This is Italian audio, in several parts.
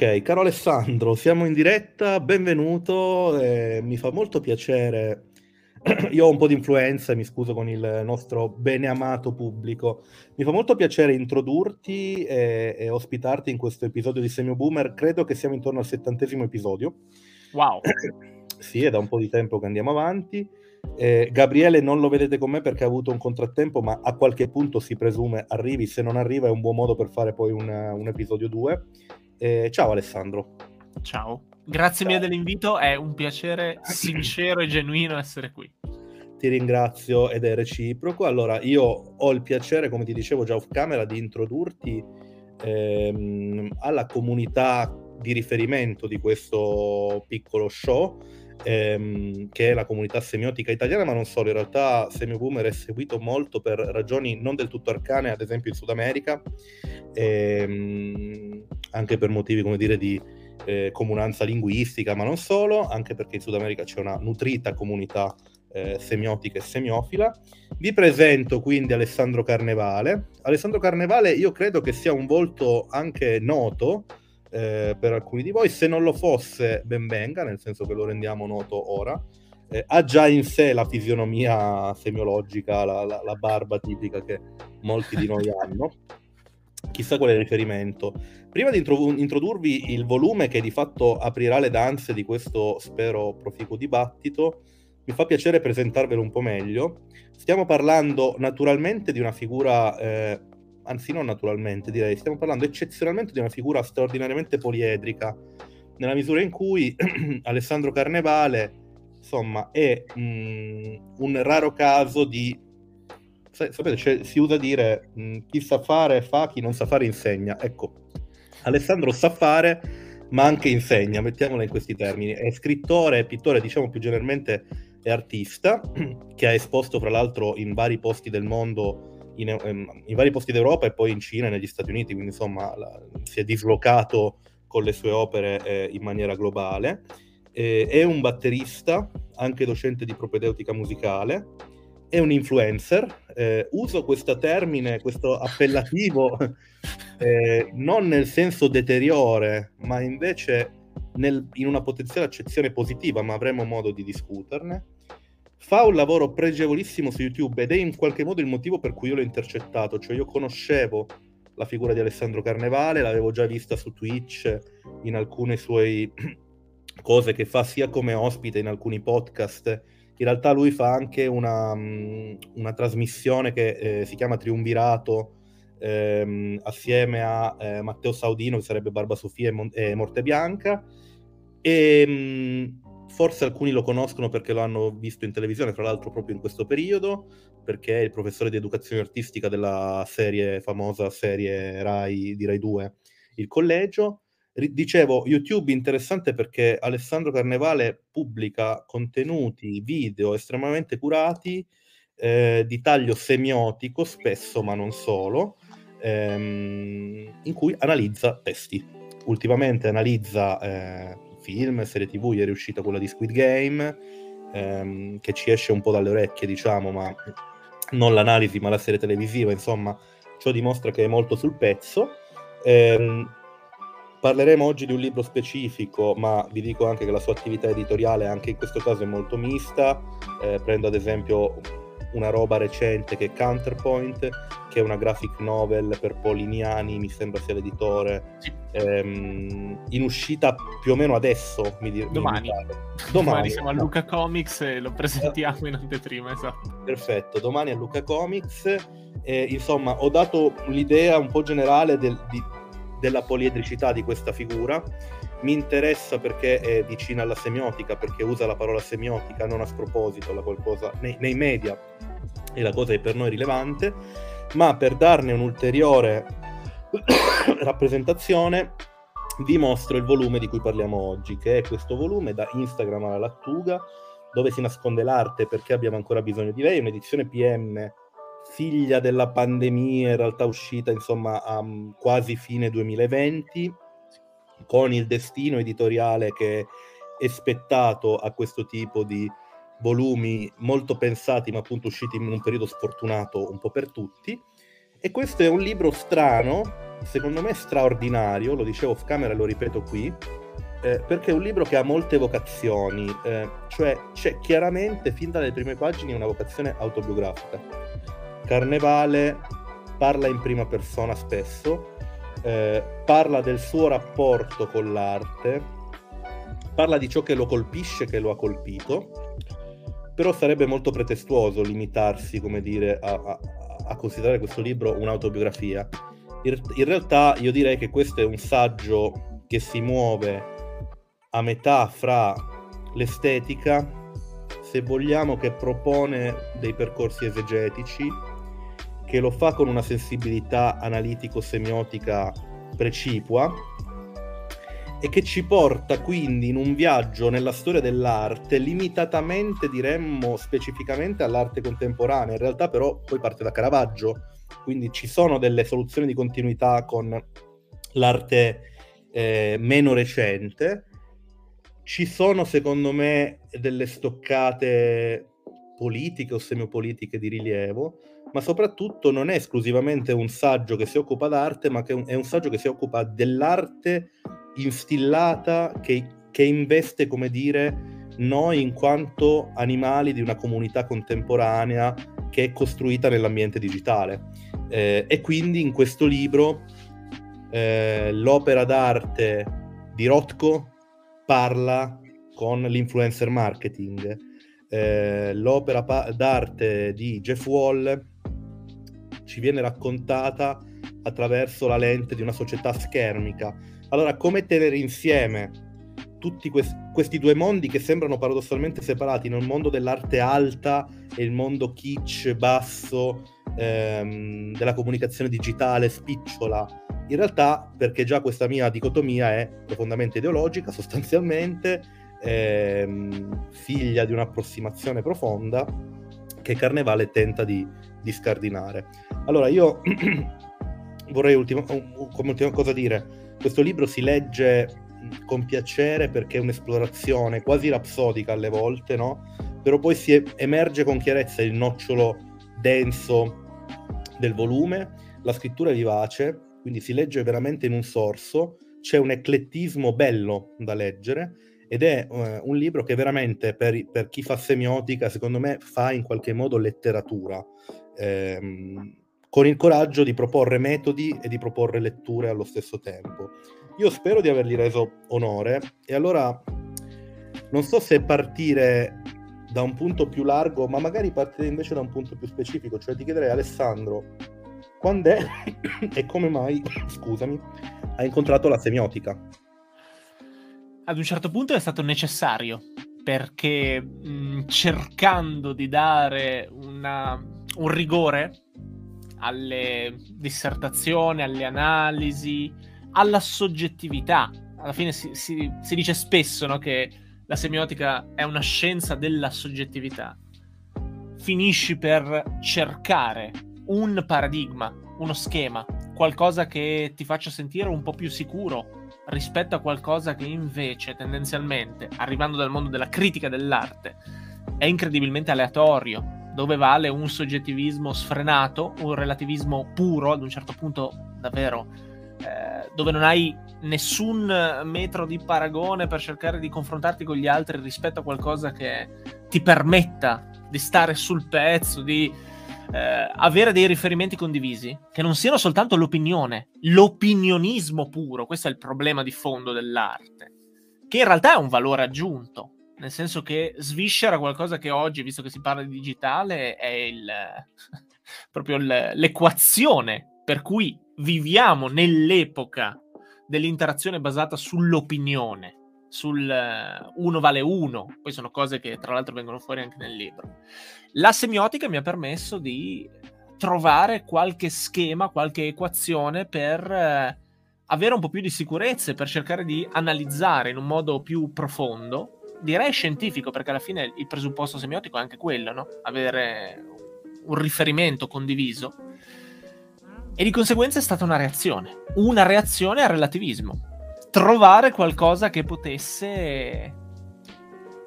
Ok, caro Alessandro, siamo in diretta, benvenuto, eh, mi fa molto piacere, io ho un po' di influenza, mi scuso con il nostro beneamato pubblico, mi fa molto piacere introdurti e, e ospitarti in questo episodio di Semio Boomer, credo che siamo intorno al settantesimo episodio. Wow! sì, è da un po' di tempo che andiamo avanti. Eh, Gabriele non lo vedete con me perché ha avuto un contrattempo, ma a qualche punto si presume arrivi, se non arriva è un buon modo per fare poi un, un episodio 2. Eh, ciao Alessandro. Ciao, grazie ciao. mille dell'invito, è un piacere sincero e genuino essere qui. Ti ringrazio ed è reciproco. Allora, io ho il piacere, come ti dicevo già off camera, di introdurti ehm, alla comunità di riferimento di questo piccolo show, ehm, che è la comunità semiotica italiana, ma non solo. In realtà Semio Boomer è seguito molto per ragioni non del tutto arcane, ad esempio in Sud America. Ehm, anche per motivi, come dire, di eh, comunanza linguistica, ma non solo, anche perché in Sud America c'è una nutrita comunità eh, semiotica e semiofila. Vi presento quindi Alessandro Carnevale. Alessandro Carnevale io credo che sia un volto anche noto eh, per alcuni di voi, se non lo fosse ben venga, nel senso che lo rendiamo noto ora. Eh, ha già in sé la fisionomia semiologica, la, la, la barba tipica che molti di noi hanno chissà quale riferimento. Prima di introdurvi il volume che di fatto aprirà le danze di questo, spero, proficuo dibattito, mi fa piacere presentarvelo un po' meglio. Stiamo parlando naturalmente di una figura, eh, anzi non naturalmente direi, stiamo parlando eccezionalmente di una figura straordinariamente poliedrica, nella misura in cui Alessandro Carnevale, insomma, è mm, un raro caso di sapete, cioè, si usa dire mh, mm, chi sa fare fa, chi non sa fare insegna. Ecco, Alessandro sa fare, ma anche insegna, mettiamola in questi termini. È scrittore, pittore, diciamo più generalmente è artista, che ha esposto fra l'altro in vari posti del mondo, in, ehm, in vari posti d'Europa e poi in Cina e negli Stati Uniti, quindi insomma la, si è dislocato con le sue opere eh, in maniera globale. Eh, è un batterista, anche docente di propedeutica musicale, è un influencer, eh, uso questo termine, questo appellativo, eh, non nel senso deteriore, ma invece nel, in una potenziale accezione positiva, ma avremo modo di discuterne. Fa un lavoro pregevolissimo su YouTube ed è in qualche modo il motivo per cui io l'ho intercettato, cioè io conoscevo la figura di Alessandro Carnevale, l'avevo già vista su Twitch in alcune sue cose che fa sia come ospite in alcuni podcast, in realtà lui fa anche una, mm, una trasmissione che eh, si chiama Triumvirato ehm, assieme a eh, Matteo Saudino, che sarebbe Barba Sofia e, Mon- e Morte Bianca. E mh, mm, forse alcuni lo conoscono perché lo hanno visto in televisione, tra l'altro proprio in questo periodo, perché è il professore di educazione artistica della serie famosa serie Rai di Rai 2, Il Collegio dicevo, YouTube interessante perché Alessandro Carnevale pubblica contenuti video estremamente curati eh, di taglio semiotico, spesso ma non solo, ehm, in cui analizza testi. Ultimamente analizza eh, film, serie tv, ieri è uscita quella di Squid Game, ehm, che ci esce un po' dalle orecchie, diciamo, ma non l'analisi, ma la serie televisiva, insomma, ciò dimostra che è molto sul pezzo. Eh, Parleremo oggi di un libro specifico, ma vi dico anche che la sua attività editoriale anche in questo caso è molto mista. Eh, prendo ad esempio una roba recente che è Counterpoint, che è una graphic novel per Poliniani, mi sembra sia l'editore, sì. ehm, in uscita più o meno adesso. Mi dir- domani. Mi domani. domani. siamo a Luca Comics e lo presentiamo in anteprima, esatto. Perfetto, domani a Luca Comics. Eh, insomma, ho dato l'idea un po' generale del, di, della poliedricità di questa figura. Mi interessa perché è vicina alla semiotica, perché usa la parola semiotica non a sproposito, la qualcosa, nei, nei media, e la cosa è per noi rilevante, ma per darne un'ulteriore rappresentazione vi mostro il volume di cui parliamo oggi, che è questo volume da Instagram alla lattuga, dove si nasconde l'arte perché abbiamo ancora bisogno di lei, un'edizione PM figlia della pandemia, in realtà uscita insomma a mm, quasi fine 2020, con il destino editoriale che è spettato a questo tipo di volumi molto pensati, ma appunto usciti in un periodo sfortunato un po' per tutti. E questo è un libro strano, secondo me straordinario, lo dicevo off camera e lo ripeto qui, eh, perché è un libro che ha molte vocazioni, eh, cioè c'è chiaramente fin dalle prime pagine una vocazione autobiografica. Carnevale parla in prima persona spesso, eh, parla del suo rapporto con l'arte, parla di ciò che lo colpisce, che lo ha colpito, però sarebbe molto pretestuoso limitarsi, come dire, a, a, a considerare questo libro un'autobiografia. In, in realtà io direi che questo è un saggio che si muove a metà fra l'estetica, se vogliamo, che propone dei percorsi esegetici, che lo fa con una sensibilità analitico-semiotica precipua e che ci porta quindi in un viaggio nella storia dell'arte, limitatamente diremmo specificamente all'arte contemporanea, in realtà però poi parte da Caravaggio, quindi ci sono delle soluzioni di continuità con l'arte eh, meno recente, ci sono secondo me delle stoccate politiche o semiopolitiche di rilievo, ma soprattutto non è esclusivamente un saggio che si occupa d'arte, ma che è un saggio che si occupa dell'arte instillata che, che investe, come dire, noi in quanto animali di una comunità contemporanea che è costruita nell'ambiente digitale. Eh, e quindi in questo libro eh, l'opera d'arte di Rothko parla con l'influencer marketing. Eh, l'opera pa- d'arte di Jeff Wall ci viene raccontata attraverso la lente di una società schermica. Allora, come tenere insieme tutti quest- questi due mondi che sembrano paradossalmente separati, nel mondo dell'arte alta e il mondo kitsch, basso, ehm, della comunicazione digitale, spicciola, in realtà, perché già questa mia dicotomia è profondamente ideologica, sostanzialmente, ehm, figlia di un'approssimazione profonda che Carnevale tenta di, di scardinare. Allora, io vorrei ultima, come ultima cosa dire, questo libro si legge con piacere perché è un'esplorazione quasi rapsodica alle volte, no? Però poi si emerge con chiarezza il nocciolo denso del volume, la scrittura è vivace, quindi si legge veramente in un sorso, c'è un eclettismo bello da leggere ed è uh, un libro che veramente per, per, chi fa semiotica, secondo me, fa in qualche modo letteratura, ehm, con il coraggio di proporre metodi e di proporre letture allo stesso tempo. Io spero di avergli reso onore e allora non so se partire da un punto più largo, ma magari partire invece da un punto più specifico, cioè ti chiederei Alessandro, quando è e come mai, scusami, ha incontrato la semiotica? Ad un certo punto è stato necessario perché mh, cercando di dare una, un rigore alle dissertazioni, alle analisi, alla soggettività. Alla fine si, si, si dice spesso no, che la semiotica è una scienza della soggettività. Finisci per cercare un paradigma, uno schema, qualcosa che ti faccia sentire un po' più sicuro rispetto a qualcosa che invece tendenzialmente, arrivando dal mondo della critica dell'arte, è incredibilmente aleatorio, dove vale un soggettivismo sfrenato, un relativismo puro, ad un certo punto davvero, eh, dove non hai nessun metro di paragone per cercare di confrontarti con gli altri rispetto a qualcosa che ti permetta di stare sul pezzo, di eh, avere dei riferimenti condivisi, che non siano soltanto l'opinione, l'opinionismo puro, questo è il problema di fondo dell'arte, che in realtà è un valore aggiunto, nel senso che sviscera qualcosa che oggi, visto che si parla di digitale, è il, proprio l'equazione per cui viviamo nell'epoca dell'interazione basata sull'opinione sul uh, uno vale uno, poi sono cose che tra l'altro vengono fuori anche nel libro. La semiotica mi ha permesso di trovare qualche schema, qualche equazione per uh, avere un po' più di sicurezza per cercare di analizzare in un modo più profondo, direi scientifico, perché alla fine il presupposto semiotico è anche quello, no? avere un riferimento condiviso. E di conseguenza è stata una reazione, una reazione al relativismo trovare qualcosa che potesse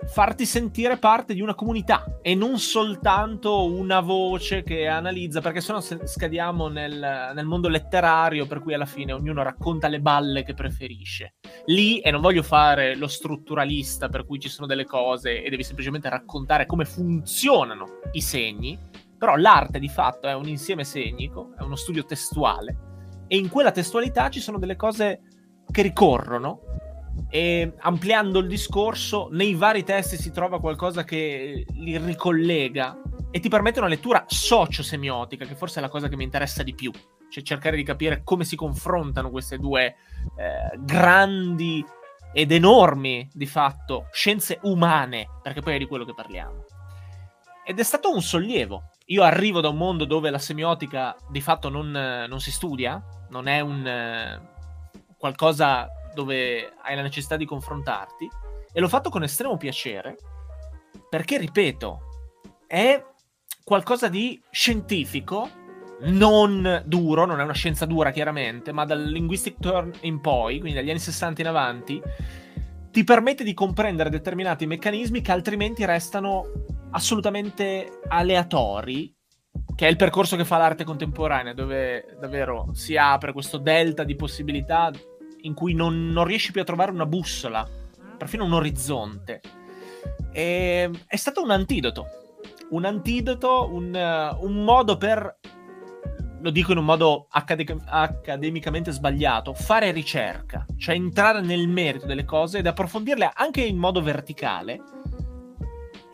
farti sentire parte di una comunità e non soltanto una voce che analizza, perché sennò scadiamo nel, nel, mondo letterario per cui alla fine ognuno racconta le balle che preferisce. Lì, e non voglio fare lo strutturalista per cui ci sono delle cose e devi semplicemente raccontare come funzionano i segni, però l'arte di fatto è un insieme segnico, è uno studio testuale e in quella testualità ci sono delle cose che ricorrono e ampliando il discorso, nei vari testi si trova qualcosa che li ricollega e ti permette una lettura socio-semiotica, che forse è la cosa che mi interessa di più, cioè cercare di capire come si confrontano queste due eh, grandi ed enormi, di fatto, scienze umane, perché poi è di quello che parliamo. Ed è stato un sollievo. Io arrivo da un mondo dove la semiotica di fatto non, non si studia, non è un eh, qualcosa dove hai la necessità di confrontarti e l'ho fatto con estremo piacere perché, ripeto, è qualcosa di scientifico, non duro, non è una scienza dura chiaramente, ma dal linguistic turn in poi, quindi dagli anni 60 in avanti, ti permette di comprendere determinati meccanismi che altrimenti restano assolutamente aleatori, che è il percorso che fa l'arte contemporanea, dove davvero si apre questo delta di possibilità in cui non, non riesci più a trovare una bussola, perfino un orizzonte. E, è stato un antidoto, un antidoto, un, uh, un modo per, lo dico in un modo accad- accademicamente sbagliato, fare ricerca, cioè entrare nel merito delle cose ed approfondirle anche in modo verticale.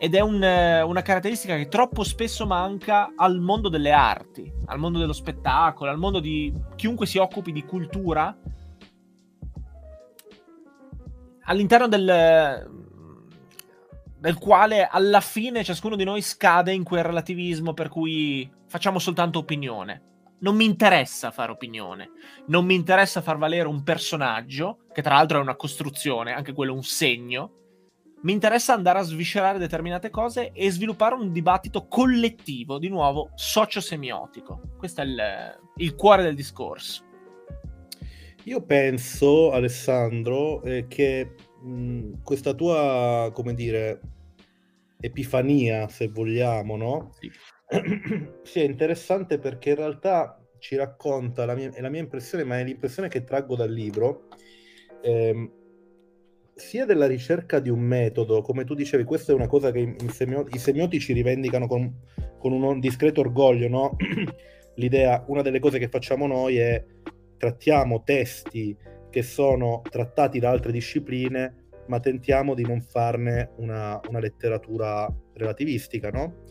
Ed è un, una caratteristica che troppo spesso manca al mondo delle arti, al mondo dello spettacolo, al mondo di chiunque si occupi di cultura all'interno del, del quale alla fine ciascuno di noi scade in quel relativismo per cui facciamo soltanto opinione. Non mi interessa fare opinione, non mi interessa far valere un personaggio, che tra l'altro è una costruzione, anche quello un segno. Mi interessa andare a sviscerare determinate cose e sviluppare un dibattito collettivo, di nuovo socio-semiotico. Questo è il, il cuore del discorso. Io penso, Alessandro, eh, che mh, questa tua, come dire, epifania, se vogliamo, no? Sì. sia interessante perché in realtà ci racconta, la mia, è la mia impressione, ma è l'impressione che traggo dal libro, ehm, sia della ricerca di un metodo, come tu dicevi, questa è una cosa che semio- i semiotici rivendicano con, con un discreto orgoglio, no? L'idea, una delle cose che facciamo noi è trattiamo testi che sono trattati da altre discipline, ma tentiamo di non farne una, una letteratura relativistica, no?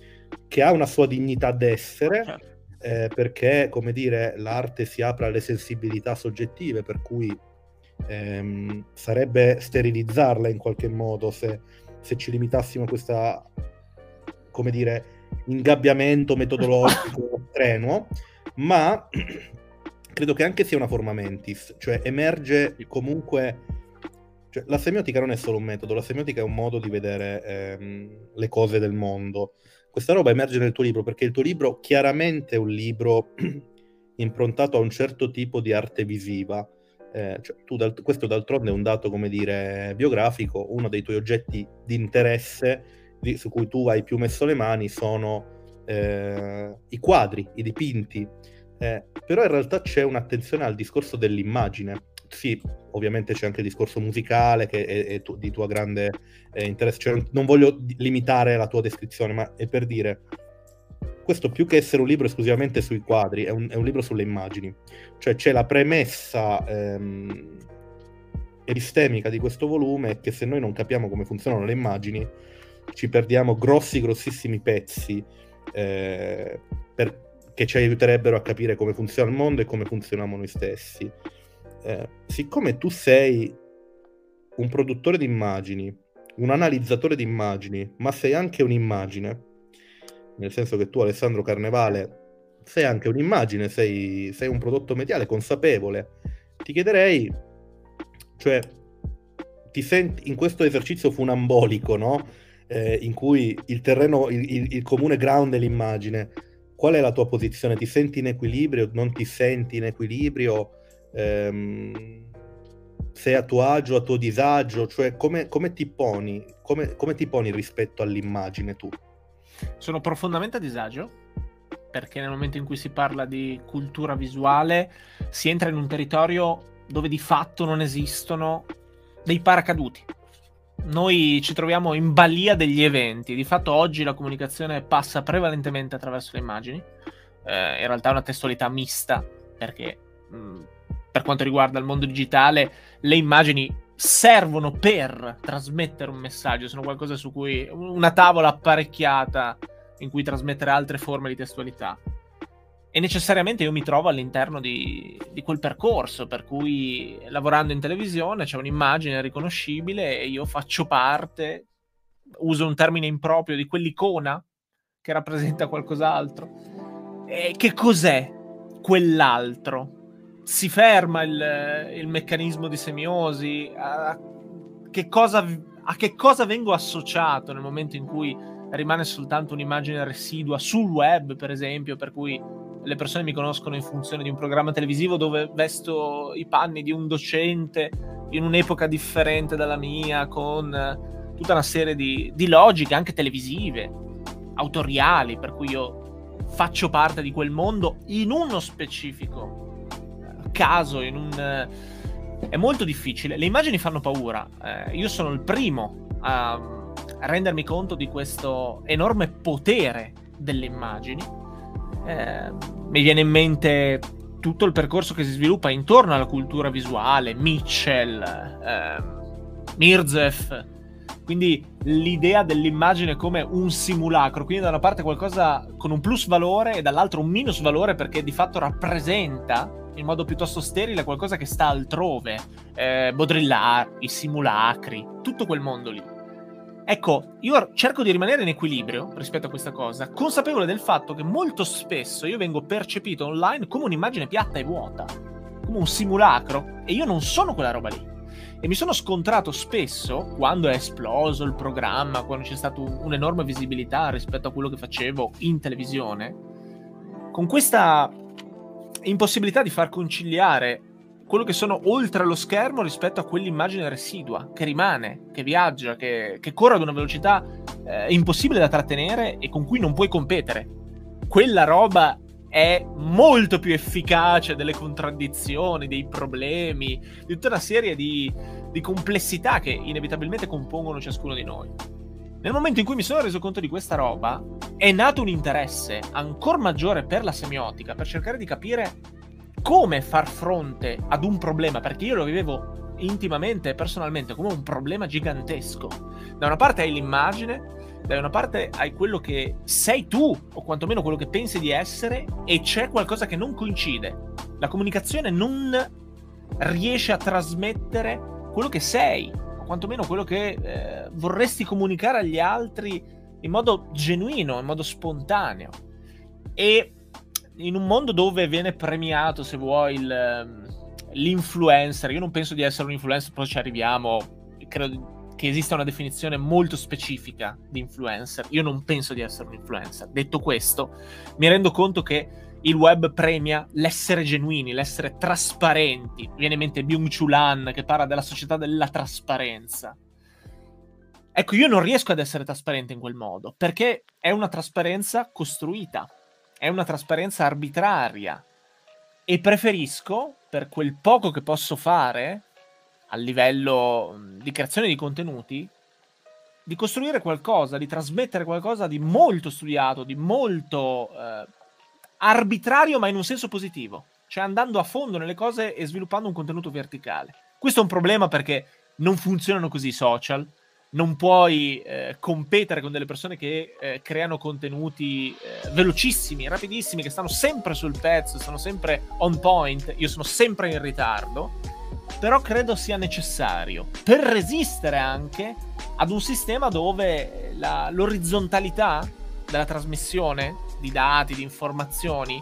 Che ha una sua dignità d'essere, certo. eh, perché, come dire, l'arte si apre alle sensibilità soggettive, per cui ehm, sarebbe sterilizzarla in qualche modo se, se ci limitassimo a questa, come dire, ingabbiamento metodologico trenuo, ma credo che anche sia una forma mentis, cioè emerge comunque... Cioè, la semiotica non è solo un metodo, la semiotica è un modo di vedere ehm, le cose del mondo. Questa roba emerge nel tuo libro perché il tuo libro chiaramente è un libro improntato a un certo tipo di arte visiva. Eh, cioè, dal, questo d'altronde è un dato, come dire, biografico. Uno dei tuoi oggetti di interesse su cui tu hai più messo le mani sono eh, i quadri, i dipinti. Eh, però in realtà c'è un'attenzione al discorso dell'immagine. Sì, ovviamente c'è anche il discorso musicale che è, è tu, di tua grande eh, interesse. Cioè, non voglio limitare la tua descrizione, ma è per dire, questo più che essere un libro esclusivamente sui quadri, è un, è un libro sulle immagini. Cioè c'è la premessa ehm, epistemica di questo volume che se noi non capiamo come funzionano le immagini, ci perdiamo grossi, grossissimi pezzi eh, per che ci aiuterebbero a capire come funziona il mondo e come funzioniamo noi stessi. Eh, siccome tu sei un produttore di immagini, un analizzatore di immagini, ma sei anche un'immagine, nel senso che tu, Alessandro Carnevale, sei anche un'immagine, sei, sei un prodotto mediale consapevole, ti chiederei, cioè, ti senti in questo esercizio funambolico, no? Eh, in cui il terreno, il, il, il comune ground è l'immagine, qual è la tua posizione? Ti senti in equilibrio? Non ti senti in equilibrio? Ehm, sei a tuo agio, a tuo disagio, cioè come, come ti poni, come, come ti poni rispetto all'immagine tu? Sono profondamente a disagio perché nel momento in cui si parla di cultura visuale si entra in un territorio dove di fatto non esistono dei paracaduti. Noi ci troviamo in balia degli eventi, di fatto oggi la comunicazione passa prevalentemente attraverso le immagini, eh, in realtà è una testualità mista perché mh, per quanto riguarda il mondo digitale le immagini servono per trasmettere un messaggio, sono qualcosa su cui una tavola apparecchiata in cui trasmettere altre forme di testualità. E necessariamente io mi trovo all'interno di, di, quel percorso, per cui lavorando in televisione c'è un'immagine riconoscibile e io faccio parte, uso un termine improprio, di quell'icona che rappresenta qualcos'altro. E che cos'è quell'altro? Si ferma il, il meccanismo di semiosi? A che, cosa, a che cosa vengo associato nel momento in cui rimane soltanto un'immagine residua sul web, per esempio, per cui le persone mi conoscono in funzione di un programma televisivo dove vesto i panni di un docente in un'epoca differente dalla mia, con tutta una serie di, di logiche anche televisive, autoriali, per cui io faccio parte di quel mondo in uno specifico caso, in un... È molto difficile, le immagini fanno paura, eh, io sono il primo a rendermi conto di questo enorme potere delle immagini. Eh, mi viene in mente tutto il percorso che si sviluppa intorno alla cultura visuale, Mitchell, eh, Mirzev, quindi l'idea dell'immagine come un simulacro, quindi da una parte qualcosa con un plus valore e dall'altra un minus valore perché di fatto rappresenta in modo piuttosto sterile qualcosa che sta altrove, eh, Baudrillard, i simulacri, tutto quel mondo lì. Ecco, io cerco di rimanere in equilibrio rispetto a questa cosa, consapevole del fatto che molto spesso io vengo percepito online come un'immagine piatta e vuota, come un simulacro, e io non sono quella roba lì. E mi sono scontrato spesso, quando è esploso il programma, quando c'è stata un'enorme visibilità rispetto a quello che facevo in televisione, con questa impossibilità di far conciliare quello che sono oltre lo schermo rispetto a quell'immagine residua che rimane, che viaggia, che, che corre ad una velocità eh, impossibile da trattenere e con cui non puoi competere. Quella roba è molto più efficace delle contraddizioni, dei problemi, di tutta una serie di, di complessità che inevitabilmente compongono ciascuno di noi. Nel momento in cui mi sono reso conto di questa roba, è nato un interesse ancora maggiore per la semiotica, per cercare di capire come far fronte ad un problema, perché io lo vivevo intimamente e personalmente come un problema gigantesco. Da una parte hai l'immagine, da una parte hai quello che sei tu, o quantomeno quello che pensi di essere, e c'è qualcosa che non coincide. La comunicazione non riesce a trasmettere quello che sei, o quantomeno quello che eh, vorresti comunicare agli altri in modo genuino, in modo spontaneo. E in un mondo dove viene premiato, se vuoi, il, ehm, l'influencer, io non penso di essere un influencer, poi ci arriviamo, credo che esista una definizione molto specifica di influencer, io non penso di essere un influencer. Detto questo, mi rendo conto che il web premia l'essere genuini, l'essere trasparenti. Mi viene in mente Byung-Chul Han che parla della società della trasparenza. Ecco, io non riesco ad essere trasparente in quel modo, perché è una trasparenza costruita è una trasparenza arbitraria. E preferisco, per quel poco che posso fare a livello di creazione di contenuti, di costruire qualcosa, di trasmettere qualcosa di molto studiato, di molto eh, arbitrario, ma in un senso positivo, cioè andando a fondo nelle cose e sviluppando un contenuto verticale. Questo è un problema perché non funzionano così i social, non puoi eh, competere con delle persone che eh, creano contenuti eh, velocissimi, rapidissimi, che stanno sempre sul pezzo, sono sempre on point. Io sono sempre in ritardo, però credo sia necessario per resistere anche ad un sistema dove la, l'orizzontalità della trasmissione di dati, di informazioni,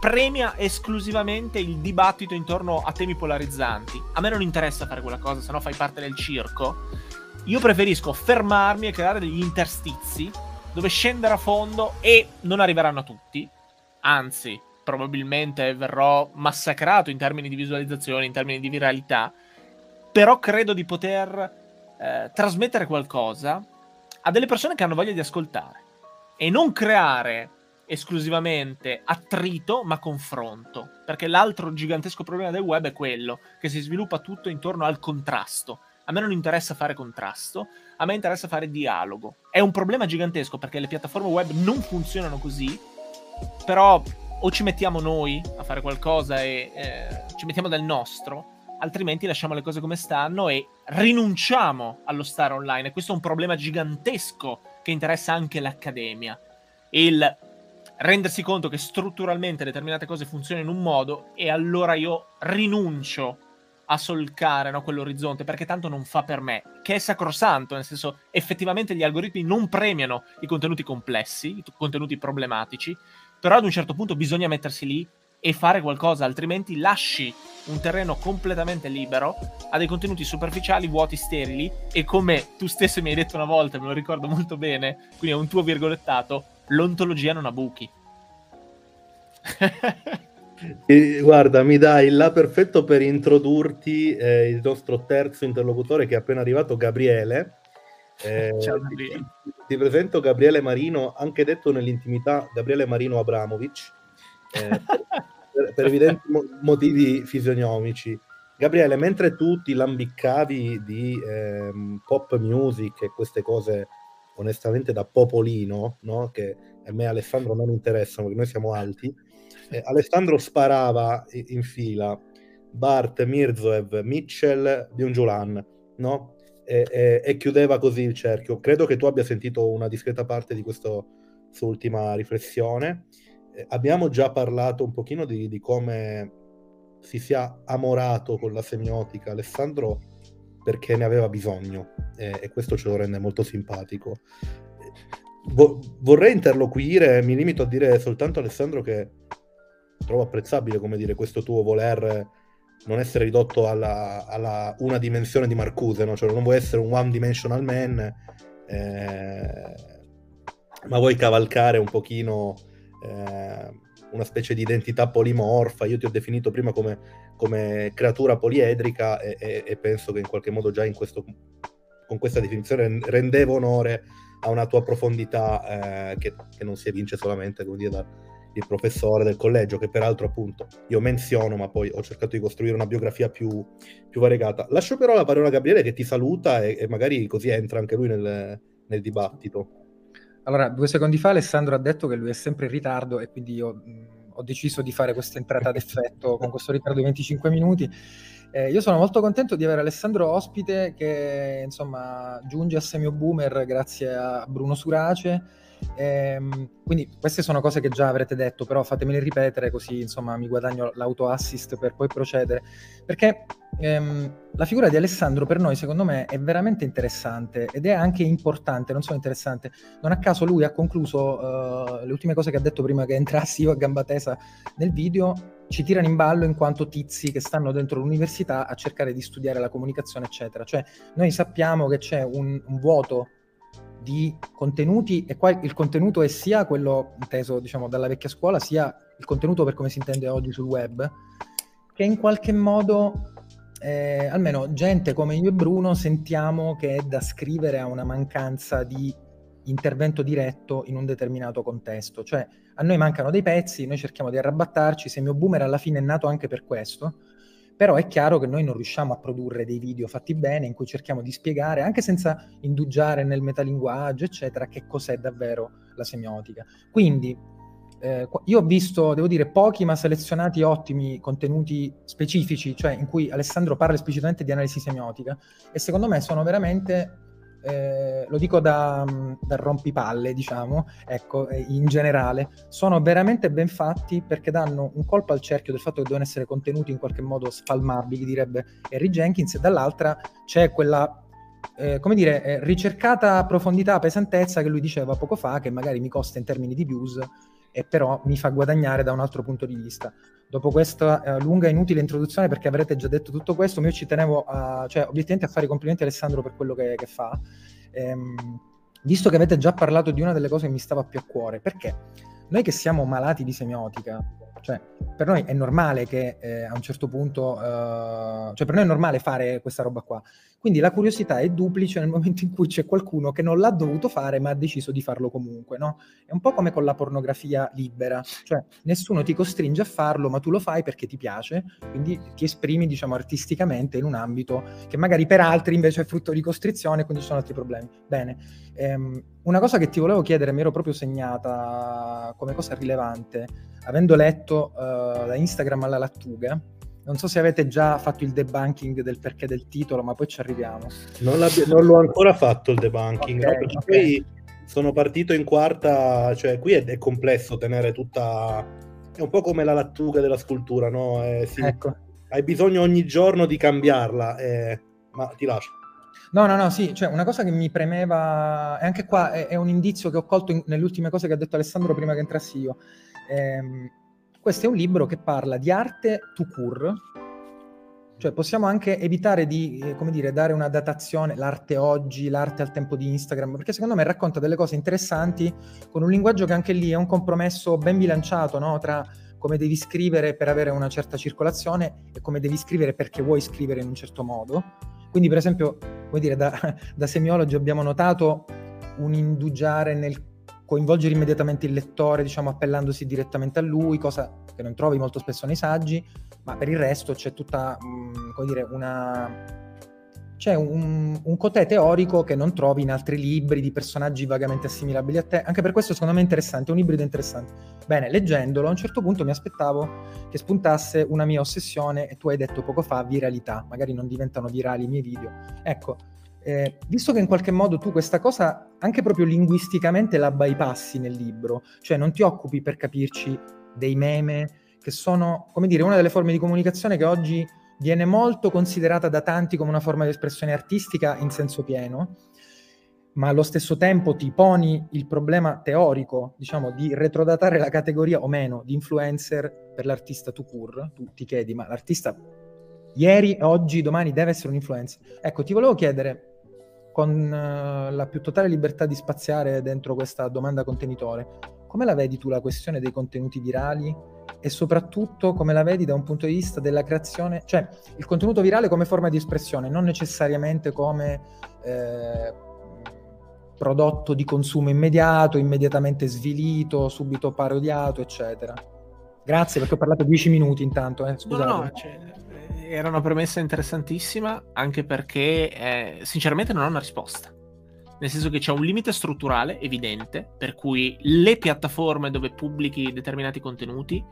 premia esclusivamente il dibattito intorno a temi polarizzanti. A me non interessa fare quella cosa, se no fai parte del circo io preferisco fermarmi e creare degli interstizi dove scendere a fondo e non arriveranno tutti. Anzi, probabilmente verrò massacrato in termini di visualizzazione, in termini di viralità, però credo di poter eh, trasmettere qualcosa a delle persone che hanno voglia di ascoltare e non creare esclusivamente attrito ma confronto. Perché l'altro gigantesco problema del web è quello che si sviluppa tutto intorno al contrasto a me non interessa fare contrasto a me interessa fare dialogo è un problema gigantesco perché le piattaforme web non funzionano così però o ci mettiamo noi a fare qualcosa e eh, ci mettiamo del nostro altrimenti lasciamo le cose come stanno e rinunciamo allo stare online. E questo è un problema gigantesco che interessa anche l'accademia. Il rendersi conto che strutturalmente determinate cose funzionano in un modo e allora io rinuncio a solcare no, quell'orizzonte perché tanto non fa per me, che è sacrosanto, nel senso effettivamente gli algoritmi non premiano i contenuti complessi, i contenuti problematici, però ad un certo punto bisogna mettersi lì e fare qualcosa, altrimenti lasci un terreno completamente libero a dei contenuti superficiali, vuoti, sterili e come tu stesso mi hai detto una volta, me lo ricordo molto bene, quindi è un tuo virgolettato, l'ontologia non ha buchi. E, guarda, mi dai là perfetto per introdurti eh, il nostro terzo interlocutore che è appena arrivato, Gabriele. Eh, Ciao, Gabriele. Ti, ti, presento Gabriele Marino, anche detto nell'intimità Gabriele Marino Abramovic eh, per, per, evidenti motivi fisionomici. Gabriele, mentre tu ti lambiccavi di ehm, pop music e queste cose onestamente da popolino, no? che a me e Alessandro non interessano perché noi siamo alti, eh, Alessandro sparava in fila Bart, Mirzoev, Mitchell, Byung-Julan, no? E, e, e, chiudeva così il cerchio. Credo che tu abbia sentito una discreta parte di questa sua ultima riflessione. Eh, abbiamo già parlato un pochino di, di, come si sia amorato con la semiotica Alessandro perché ne aveva bisogno eh, e questo ce lo rende molto simpatico. Vo- vorrei interloquire, mi limito a dire soltanto Alessandro che trovo apprezzabile come dire questo tuo voler non essere ridotto alla, alla una dimensione di Marcuse, no? cioè non vuoi essere un one dimensional man, eh, ma vuoi cavalcare un pochino eh, una specie di identità polimorfa. Io ti ho definito prima come, come creatura poliedrica e, e, e, penso che in qualche modo già questo, con questa definizione rendevo onore a una tua profondità eh, che, che, non si evince solamente come dire, dal professore del collegio, che peraltro appunto io menziono, ma poi ho cercato di costruire una biografia più, più variegata. Lascio però la parola a Gabriele che ti saluta e, e magari così entra anche lui nel, nel dibattito. Allora, due secondi fa Alessandro ha detto che lui è sempre in ritardo e quindi io mh, ho deciso di fare questa entrata d'effetto con questo ritardo di 25 minuti. Eh, io sono molto contento di avere Alessandro ospite che insomma giunge a Semio Boomer grazie a Bruno Surace Ehm, quindi queste sono cose che già avrete detto, però fatemele ripetere così insomma mi guadagno l'auto-assist per poi procedere. Perché ehm, la figura di Alessandro per noi secondo me è veramente interessante ed è anche importante, non solo interessante. Non a caso lui ha concluso uh, le ultime cose che ha detto prima che entrassi io a gamba tesa nel video, ci tirano in ballo in quanto tizi che stanno dentro l'università a cercare di studiare la comunicazione, eccetera. Cioè noi sappiamo che c'è un, un vuoto di contenuti e qua il contenuto è sia quello inteso diciamo dalla vecchia scuola sia il contenuto per come si intende oggi sul web che in qualche modo eh, almeno gente come io e Bruno sentiamo che è da scrivere a una mancanza di intervento diretto in un determinato contesto. Cioè a noi mancano dei pezzi noi cerchiamo di arrabattarci Semio Boomer alla fine è nato anche per questo però è chiaro che noi non riusciamo a produrre dei video fatti bene in cui cerchiamo di spiegare, anche senza indugiare nel metalinguaggio, eccetera, che cos'è davvero la semiotica. Quindi eh, io ho visto, devo dire, pochi ma selezionati ottimi contenuti specifici, cioè in cui Alessandro parla esplicitamente di analisi semiotica e secondo me sono veramente eh, lo dico da, da, rompipalle, diciamo, ecco, eh, in generale, sono veramente ben fatti perché danno un colpo al cerchio del fatto che devono essere contenuti in qualche modo spalmabili, direbbe Harry Jenkins, e dall'altra c'è quella, eh, come dire, eh, ricercata profondità, pesantezza che lui diceva poco fa, che magari mi costa in termini di views, e però mi fa guadagnare da un altro punto di vista dopo questa eh, lunga e inutile introduzione, perché avrete già detto tutto questo, io ci tenevo a, cioè, obiettivamente a fare i complimenti a Alessandro per quello che, che fa, ehm, visto che avete già parlato di una delle cose che mi stava più a cuore, perché noi che siamo malati di semiotica, cioè per noi è normale che eh, a un certo punto, uh, cioè per noi è normale fare questa roba qua. Quindi la curiosità è duplice nel momento in cui c'è qualcuno che non l'ha dovuto fare ma ha deciso di farlo comunque, no? È un po' come con la pornografia libera, cioè nessuno ti costringe a farlo ma tu lo fai perché ti piace, quindi ti esprimi diciamo artisticamente in un ambito che magari per altri invece è frutto di costrizione, quindi ci sono altri problemi. Bene, ehm, una cosa che ti volevo chiedere, mi ero proprio segnata come cosa rilevante, avendo letto uh, da Instagram alla lattuga, non so se avete già fatto il debunking del perché del titolo, ma poi ci arriviamo. Non, non l'ho ancora fatto il debunking, okay, no? okay. poi sono partito in quarta, cioè qui è, è, complesso tenere tutta... È un po' come la lattuga della scultura, no? Eh, sì, ecco. Hai bisogno ogni giorno di cambiarla, eh, ma ti lascio. No, no, no, sì, cioè una cosa che mi premeva, e anche qua è, è un indizio che ho colto in, nelle ultime cose che ha detto Alessandro prima che entrassi io. Ehm, questo è un libro che parla di arte to cure, cioè possiamo anche evitare di, eh, come dire, dare una datazione, l'arte oggi, l'arte al tempo di Instagram, perché secondo me racconta delle cose interessanti con un linguaggio che anche lì è un compromesso ben bilanciato, no? Tra come devi scrivere per avere una certa circolazione e come devi scrivere perché vuoi scrivere in un certo modo. Quindi, per esempio, come dire, da, da semiologi abbiamo notato un indugiare nel coinvolgere immediatamente il lettore, diciamo, appellandosi direttamente a lui, cosa che non trovi molto spesso nei saggi, ma per il resto c'è tutta, mh, mm, come dire, una... C'è un, un cotè teorico che non trovi in altri libri di personaggi vagamente assimilabili a te. Anche per questo secondo me è interessante, è un ibrido interessante. Bene, leggendolo, a un certo punto mi aspettavo che spuntasse una mia ossessione, e tu hai detto poco fa, viralità. Magari non diventano virali i miei video. Ecco, eh, visto che in qualche modo tu questa cosa anche proprio linguisticamente la bypassi nel libro, cioè non ti occupi per capirci dei meme che sono, come dire, una delle forme di comunicazione che oggi viene molto considerata da tanti come una forma di espressione artistica in senso pieno, ma allo stesso tempo ti poni il problema teorico, diciamo, di retrodatare la categoria o meno di influencer per l'artista to cure, tu ti chiedi, ma l'artista ieri, oggi, domani deve essere un influencer. Ecco, ti volevo chiedere, con uh, la più totale libertà di spaziare dentro questa domanda contenitore, come la vedi tu la questione dei contenuti virali e soprattutto come la vedi da un punto di vista della creazione, cioè il contenuto virale come forma di espressione, non necessariamente come eh, prodotto di consumo immediato, immediatamente svilito, subito parodiato, eccetera. Grazie perché ho parlato dieci minuti intanto, eh, scusate. No, no, cioè, era una premessa interessantissima, anche perché eh, sinceramente non ho una risposta. Nel senso che c'è un limite strutturale evidente, per cui le piattaforme dove pubblichi determinati contenuti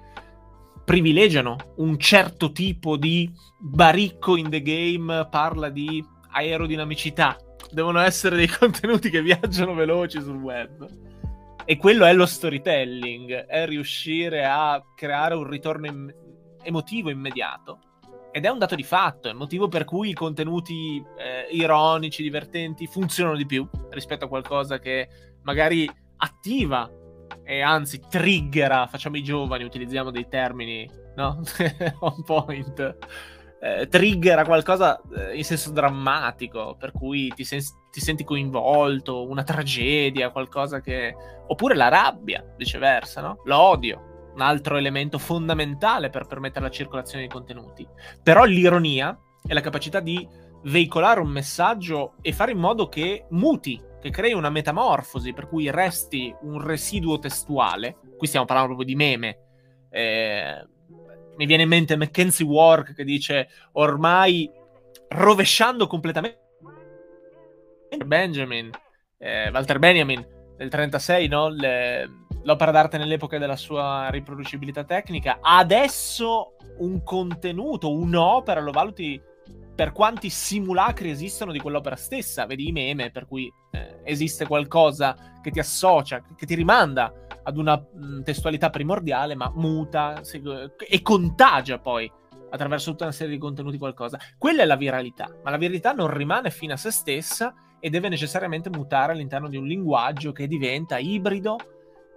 privilegiano un certo tipo di baricco in the game, parla di aerodinamicità, devono essere dei contenuti che viaggiano veloci sul web. E quello è lo storytelling, è riuscire a creare un ritorno im- emotivo immediato ed è un dato di fatto, è il motivo per cui i contenuti eh, ironici, divertenti funzionano di più rispetto a qualcosa che magari attiva e anzi triggera, facciamo i giovani, utilizziamo dei termini, no? On point. Eh, triggera qualcosa eh, in senso drammatico, per cui ti, sen- ti, senti coinvolto, una tragedia, qualcosa che... oppure la rabbia, viceversa, no? L'odio un altro elemento fondamentale per permettere la circolazione dei contenuti. Però l'ironia è la capacità di veicolare un messaggio e fare in modo che muti, che crei una metamorfosi, per cui resti un residuo testuale. Qui stiamo parlando proprio di meme. Eh, mi viene in mente Mackenzie Work che dice ormai rovesciando completamente Benjamin, eh, Walter Benjamin del 36, no? Le, l'opera d'arte nell'epoca della sua riproducibilità tecnica, adesso un contenuto, un'opera lo valuti per quanti simulacri esistono di quell'opera stessa, vedi i meme, per cui eh, esiste qualcosa che ti associa, che ti rimanda ad una mh, mm, testualità primordiale, ma muta segue, e contagia poi attraverso tutta una serie di contenuti qualcosa. Quella è la viralità, ma la viralità non rimane fine a se stessa e deve necessariamente mutare all'interno di un linguaggio che diventa ibrido,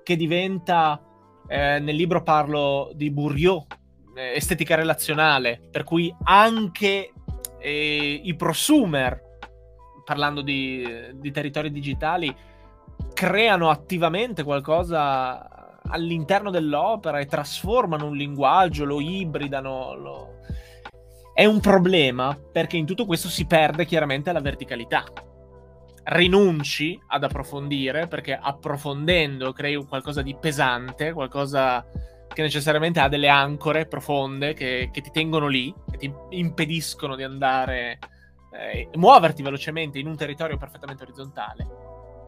che diventa, eh, nel libro parlo di Bourdieu, eh, estetica relazionale, per cui anche eh, i prosumer, parlando di, di territori digitali, creano attivamente qualcosa all'interno dell'opera e trasformano un linguaggio, lo ibridano. Lo... È un problema perché in tutto questo si perde chiaramente la verticalità. Rinunci ad approfondire perché approfondendo crei qualcosa di pesante, qualcosa che necessariamente ha delle ancore profonde che, che ti tengono lì, che ti impediscono di andare, eh, muoverti velocemente in un territorio perfettamente orizzontale,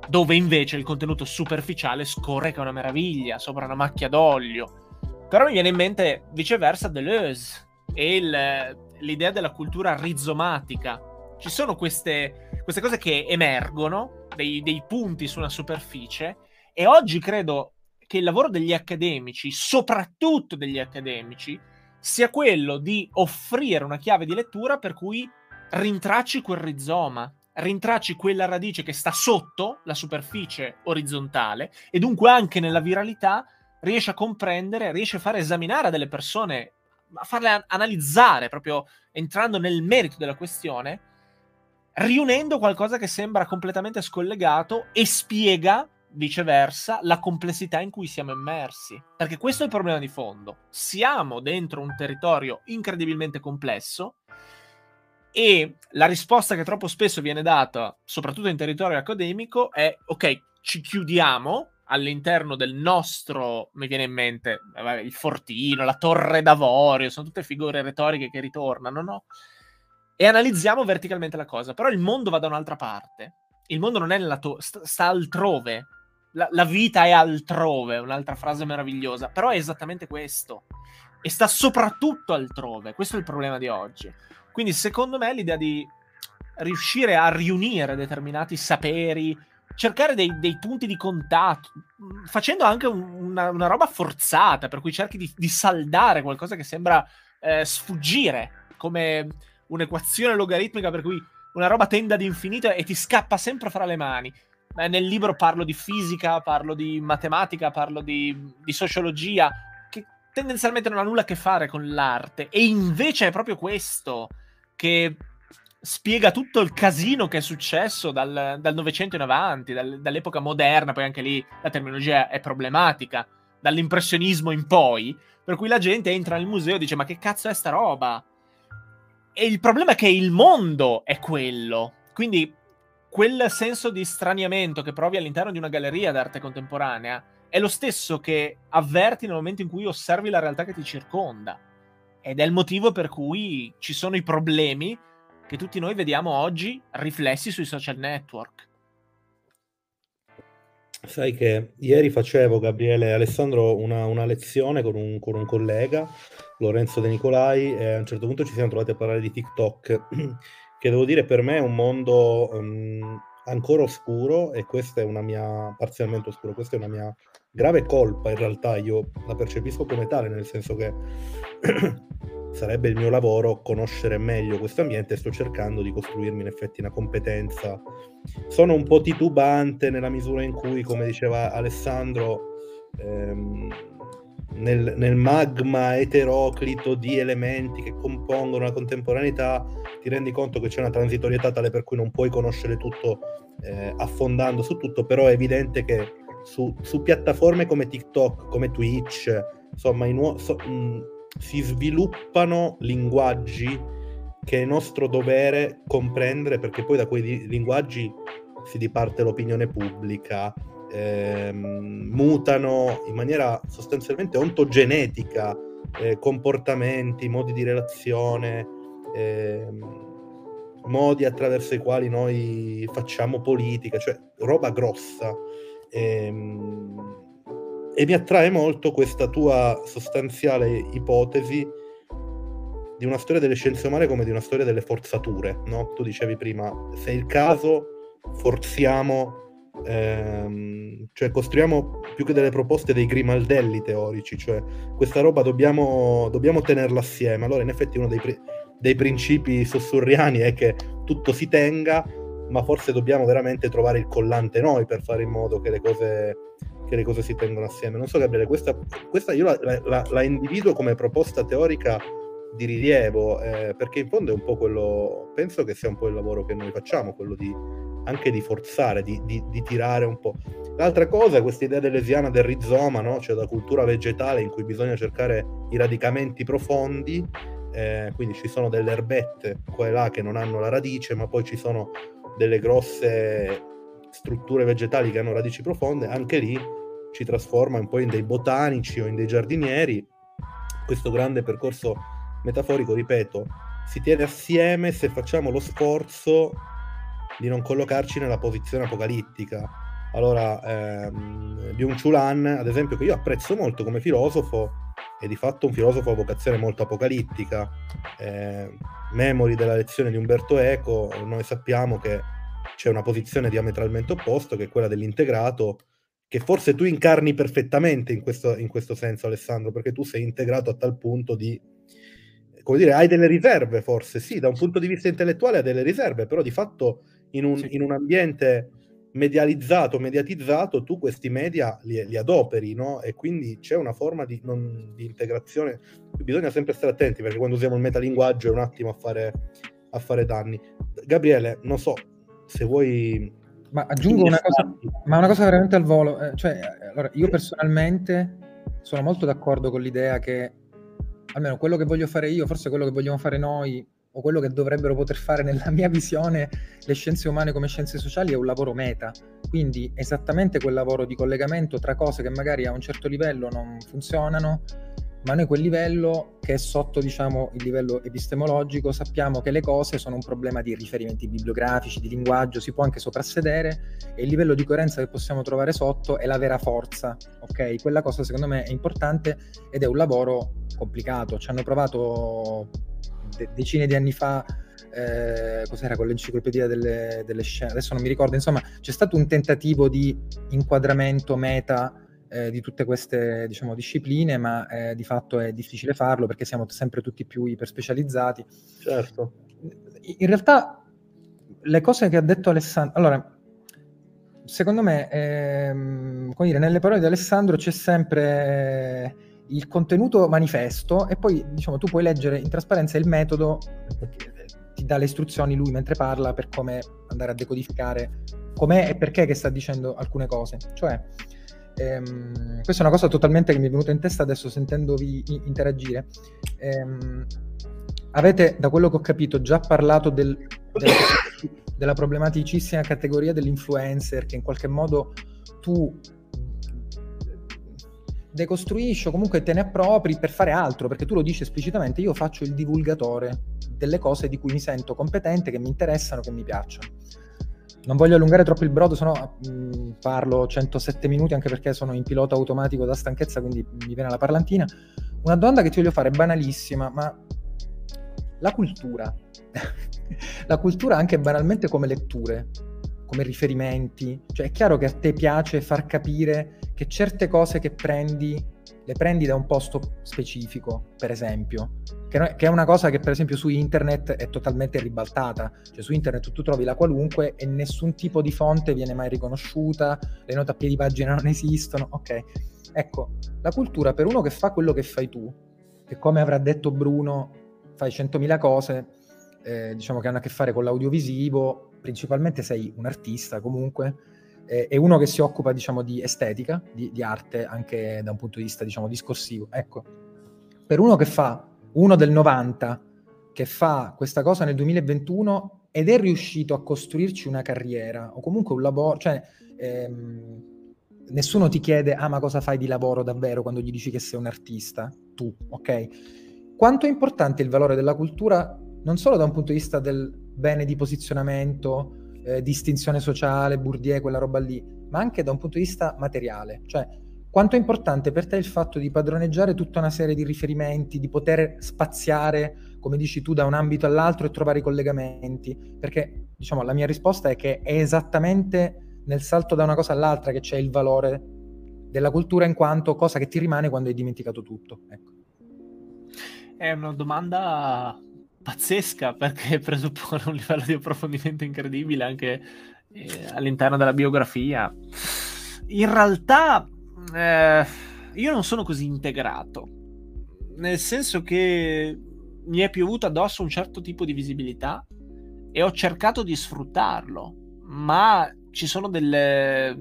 dove invece il contenuto superficiale scorre che è una meraviglia, sopra una macchia d'olio. Però mi viene in mente viceversa Deleuze e il, l'idea della cultura rizomatica. Ci sono queste, queste cose che emergono, dei, dei punti su una superficie, e oggi credo che il lavoro degli accademici, soprattutto degli accademici, sia quello di offrire una chiave di lettura per cui rintracci quel rizoma, rintracci quella radice che sta sotto la superficie orizzontale e dunque anche nella viralità riesci a comprendere, riesci a fare esaminare a delle persone, a farle analizzare proprio entrando nel merito della questione, riunendo qualcosa che sembra completamente scollegato e spiega viceversa la complessità in cui siamo immersi. Perché questo è il problema di fondo. Siamo dentro un territorio incredibilmente complesso e la risposta che troppo spesso viene data, soprattutto in territorio accademico, è ok, ci chiudiamo all'interno del nostro, mi viene in mente, il fortino, la torre d'avorio, sono tutte figure retoriche che ritornano, no? E analizziamo verticalmente la cosa, però il mondo va da un'altra parte. Il mondo non è nella torre, sta, altrove, la, la, vita è altrove, un'altra frase meravigliosa, però è esattamente questo. E sta soprattutto altrove, questo è il problema di oggi. Quindi secondo me l'idea di riuscire a riunire determinati saperi, cercare dei, dei punti di contatto, facendo anche un, una, una, roba forzata, per cui cerchi di, di saldare qualcosa che sembra eh, sfuggire, come un'equazione logaritmica per cui una roba tende ad infinito e ti scappa sempre fra le mani nel libro parlo di fisica, parlo di matematica, parlo di, di sociologia, che tendenzialmente non ha nulla a che fare con l'arte. E invece è proprio questo che spiega tutto il casino che è successo dal, dal Novecento in avanti, dal, dall'epoca moderna, poi anche lì la terminologia è problematica, dall'impressionismo in poi, per cui la gente entra nel museo e dice ma che cazzo è sta roba? E il problema è che il mondo è quello. Quindi quel senso di straniamento che provi all'interno di una galleria d'arte contemporanea è lo stesso che avverti nel momento in cui osservi la realtà che ti circonda. Ed è il motivo per cui ci sono i problemi che tutti noi vediamo oggi riflessi sui social network. Sai che ieri facevo, Gabriele Alessandro, una, una lezione con un, con un, collega, Lorenzo De Nicolai, e a un certo punto ci siamo trovati a parlare di TikTok. Che devo dire per me è un mondo um, ancora oscuro e questa è una mia, parzialmente oscuro, questa è una mia grave colpa in realtà, io la percepisco come tale, nel senso che sarebbe il mio lavoro conoscere meglio questo ambiente e sto cercando di costruirmi in effetti una competenza. Sono un po' titubante nella misura in cui, come diceva Alessandro, ehm, nel, nel, magma eteroclito di elementi che compongono la contemporaneità, ti rendi conto che c'è una transitorietà tale per cui non puoi conoscere tutto eh, affondando su tutto, però è evidente che su, su piattaforme come TikTok, come Twitch, insomma, nuo- so, mh, si sviluppano linguaggi che è nostro dovere comprendere perché poi da quei linguaggi si diparte l'opinione pubblica, ehm, mutano in maniera sostanzialmente ontogenetica eh, comportamenti, modi di relazione, ehm, modi attraverso i quali noi facciamo politica, cioè roba grossa. Ehm, e mi attrae molto questa tua sostanziale ipotesi di una storia delle scienze umane come di una storia delle forzature, no? Tu dicevi prima, se è il caso, forziamo ehm, cioè costruiamo più che delle proposte dei grimaldelli teorici, cioè questa roba dobbiamo, dobbiamo tenerla assieme. Allora in effetti uno dei, pri- dei principi sussurriani è che tutto si tenga, ma forse dobbiamo veramente trovare il collante noi per fare in modo che le cose, che le cose si tengano assieme. Non so Gabriele, questa, questa io la, la, la, individuo come proposta teorica di rilievo, eh, perché in fondo è un po' quello, penso che sia un po' il lavoro che noi facciamo, quello di anche di forzare, di, di, di tirare un po'. L'altra cosa è questa idea dell'esiana del rizoma, no? cioè la cultura vegetale in cui bisogna cercare i radicamenti profondi, eh, quindi ci sono delle erbette qua e là che non hanno la radice, ma poi ci sono delle grosse strutture vegetali che hanno radici profonde, anche lì ci trasforma un po' in dei botanici o in dei giardinieri. Questo grande percorso metaforico, ripeto, si tiene assieme se facciamo lo sforzo di non collocarci nella posizione apocalittica. Allora, ehm, Byung-Chul Han, ad esempio, che io apprezzo molto come filosofo, è di fatto un filosofo a vocazione molto apocalittica. Eh, memori della lezione di Umberto Eco, noi sappiamo che c'è una posizione diametralmente opposta, che è quella dell'integrato, che forse tu incarni perfettamente in questo, in questo senso, Alessandro, perché tu sei integrato a tal punto di come dire, hai delle riserve forse, sì, da un punto di vista intellettuale hai delle riserve, però di fatto in un, sì. in un ambiente medializzato, mediatizzato, tu questi media li, li adoperi, no? E quindi c'è una forma di, non, di, integrazione. Bisogna sempre stare attenti perché quando usiamo il metalinguaggio è un attimo a fare, a fare danni. Gabriele, non so se vuoi. Ma aggiungo una cosa, ma una cosa veramente al volo. Eh, cioè, allora, io personalmente sono molto d'accordo con l'idea che almeno quello che voglio fare io, forse quello che vogliamo fare noi, o quello che dovrebbero poter fare nella mia visione le scienze umane come scienze sociali è un lavoro meta, quindi esattamente quel lavoro di collegamento tra cose che magari a un certo livello non funzionano, ma noi quel livello che è sotto diciamo, il livello epistemologico sappiamo che le cose sono un problema di riferimenti bibliografici, di linguaggio, si può anche soprassedere e il livello di coerenza che possiamo trovare sotto è la vera forza, ok? Quella cosa secondo me è importante ed è un lavoro complicato, ci hanno provato de- decine di anni fa eh, cos'era con l'enciclopedia delle, delle scene, adesso non mi ricordo, insomma c'è stato un tentativo di inquadramento meta eh, di tutte queste diciamo, discipline, ma eh, di fatto è difficile farlo perché siamo sempre tutti più iperspecializzati. Certo. In realtà le cose che ha detto Alessandro, allora, secondo me, ehm, come dire, nelle parole di Alessandro c'è sempre il contenuto manifesto e poi diciamo tu puoi leggere in trasparenza il metodo ti dà le istruzioni lui mentre parla per come andare a decodificare com'è e perché che sta dicendo alcune cose. Cioè, ehm, questa è una cosa totalmente che mi è venuta in testa adesso sentendovi interagire. Ehm, avete, da quello che ho capito, già parlato del, della, della problematicissima categoria dell'influencer che in qualche modo tu decostruisci o comunque te ne appropri per fare altro, perché tu lo dici esplicitamente, io faccio il divulgatore delle cose di cui mi sento competente, che mi interessano, che mi piacciono. Non voglio allungare troppo il brodo, se no mh, parlo 107 minuti anche perché sono in pilota automatico da stanchezza, quindi mi viene la parlantina. Una domanda che ti voglio fare è banalissima, ma la cultura, la cultura anche banalmente come letture, come riferimenti. Cioè è chiaro che a te piace far capire che certe cose che prendi le prendi da un posto specifico, per esempio, che, è una cosa che per esempio su internet è totalmente ribaltata, cioè su internet tu trovi la qualunque e nessun tipo di fonte viene mai riconosciuta, le note a piedi pagina non esistono, ok. Ecco, la cultura per uno che fa quello che fai tu, che come avrà detto Bruno, fai 100.000 cose, eh, diciamo che hanno a che fare con l'audiovisivo, principalmente sei un artista comunque, eh, è uno che si occupa diciamo di estetica, di, di, arte anche da un punto di vista diciamo discorsivo. Ecco, per uno che fa, uno del 90, che fa questa cosa nel 2021 ed è riuscito a costruirci una carriera o comunque un lavoro, cioè ehm, nessuno ti chiede ah ma cosa fai di lavoro davvero quando gli dici che sei un artista, tu, ok? Quanto è importante il valore della cultura non solo da un punto di vista del bene di posizionamento, eh, distinzione sociale, Bourdieu, quella roba lì, ma anche da un punto di vista materiale. Cioè, quanto è importante per te il fatto di padroneggiare tutta una serie di riferimenti, di poter spaziare, come dici tu, da un ambito all'altro e trovare i collegamenti? Perché, diciamo, la mia risposta è che è esattamente nel salto da una cosa all'altra che c'è il valore della cultura in quanto cosa che ti rimane quando hai dimenticato tutto. Ecco. È una domanda pazzesca perché presuppone un livello di approfondimento incredibile anche eh, all'interno della biografia. In realtà eh, io non sono così integrato, nel senso che mi è piovuto addosso un certo tipo di visibilità e ho cercato di sfruttarlo, ma ci sono delle,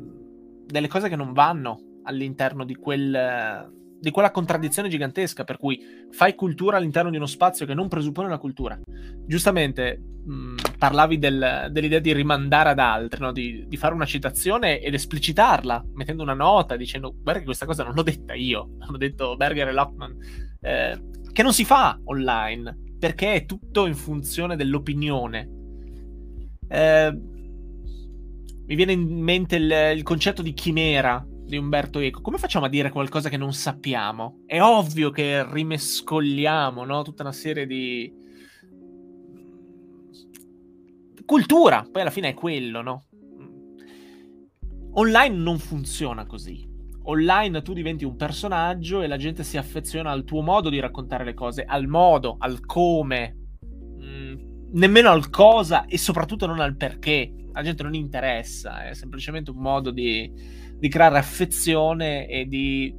delle cose che non vanno all'interno di quel di quella contraddizione gigantesca per cui fai cultura all'interno di uno spazio che non presuppone la cultura. Giustamente mh, parlavi del, dell'idea di rimandare ad altri, no? di, di, fare una citazione ed esplicitarla, mettendo una nota, dicendo guarda che questa cosa non l'ho detta io, l'hanno detto Berger e Lockman, eh, che non si fa online, perché è tutto in funzione dell'opinione. Eh, mi viene in mente il, il concetto di chimera di Umberto Eco, come facciamo a dire qualcosa che non sappiamo? È ovvio che rimescolliamo no? tutta una serie di cultura, poi alla fine è quello, no? Online non funziona così. Online tu diventi un personaggio e la gente si affeziona al tuo modo di raccontare le cose, al modo, al come, mm, nemmeno al cosa e soprattutto non al perché. La gente non interessa, è semplicemente un modo di, di creare affezione e di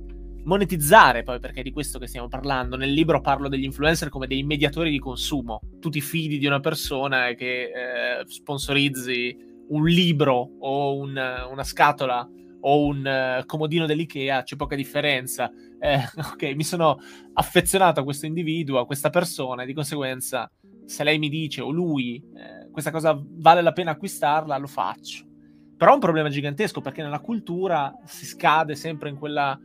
monetizzare, poi perché è di questo che stiamo parlando. Nel libro parlo degli influencer come dei mediatori di consumo. Tu ti fidi di una persona che eh, sponsorizzi un libro o un, una scatola o un uh, comodino dell'IKEA, c'è poca differenza. Eh, ok, mi sono affezionato a questo individuo, a questa persona, e di conseguenza, se lei mi dice o lui eh, questa cosa vale la pena acquistarla, lo faccio. Però è un problema gigantesco perché nella cultura si scade sempre in, quella,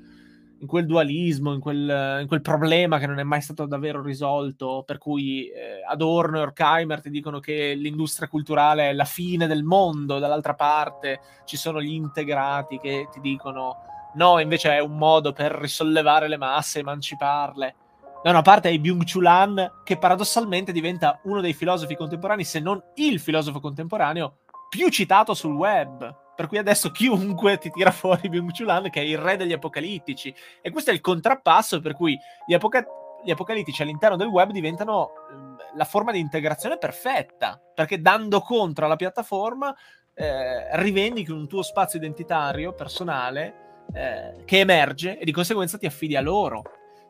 in quel dualismo, in quel, in quel, problema che non è mai stato davvero risolto, per cui eh, Adorno e Horkheimer ti dicono che l'industria culturale è la fine del mondo, dall'altra parte ci sono gli integrati che ti dicono no, invece è un modo per risollevare le masse, emanciparle. Da una parte hai Byung-Chul Han, che paradossalmente diventa uno dei filosofi contemporanei, se non il filosofo contemporaneo più citato sul web. Per cui adesso chiunque ti tira fuori Byung-Chul Han, che è il re degli apocalittici. E questo è il contrappasso per cui gli, apoca- gli apocalittici all'interno del web diventano eh, la forma di integrazione perfetta. Perché dando contro alla piattaforma eh, rivendichi un tuo spazio identitario, personale, eh, che emerge e di conseguenza ti affidi a loro.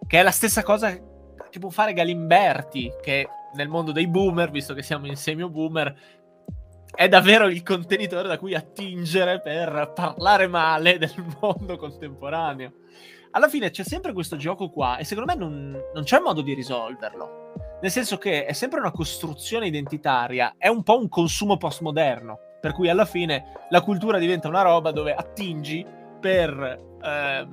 Che è la stessa cosa che può fare Galimberti, che nel mondo dei boomer, visto che siamo in semio-boomer, è davvero il contenitore da cui attingere per parlare male del mondo contemporaneo. Alla fine c'è sempre questo gioco qua e secondo me non, non c'è modo di risolverlo. Nel senso che è sempre una costruzione identitaria, è un po' un consumo postmoderno, per cui alla fine la cultura diventa una roba dove attingi per eh,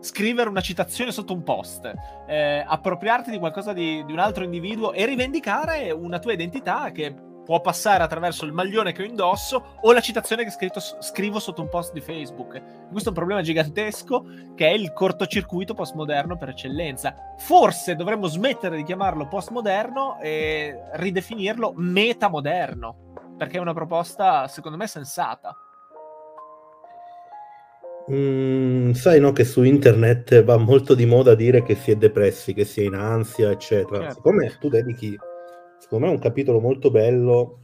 scrivere una citazione sotto un post, eh, appropriarti di qualcosa di, di un altro individuo e rivendicare una tua identità che può passare attraverso il maglione che ho indosso o la citazione che scritto, scrivo sotto un post di Facebook. Questo è un problema gigantesco che è il cortocircuito postmoderno per eccellenza. Forse dovremmo smettere di chiamarlo postmoderno e ridefinirlo metamoderno, perché è una proposta secondo me sensata. Mm, sai no, che su internet va molto di moda dire che si è depressi, che si è in ansia, eccetera. Certo. Siccome tu dedichi secondo me è un capitolo molto bello.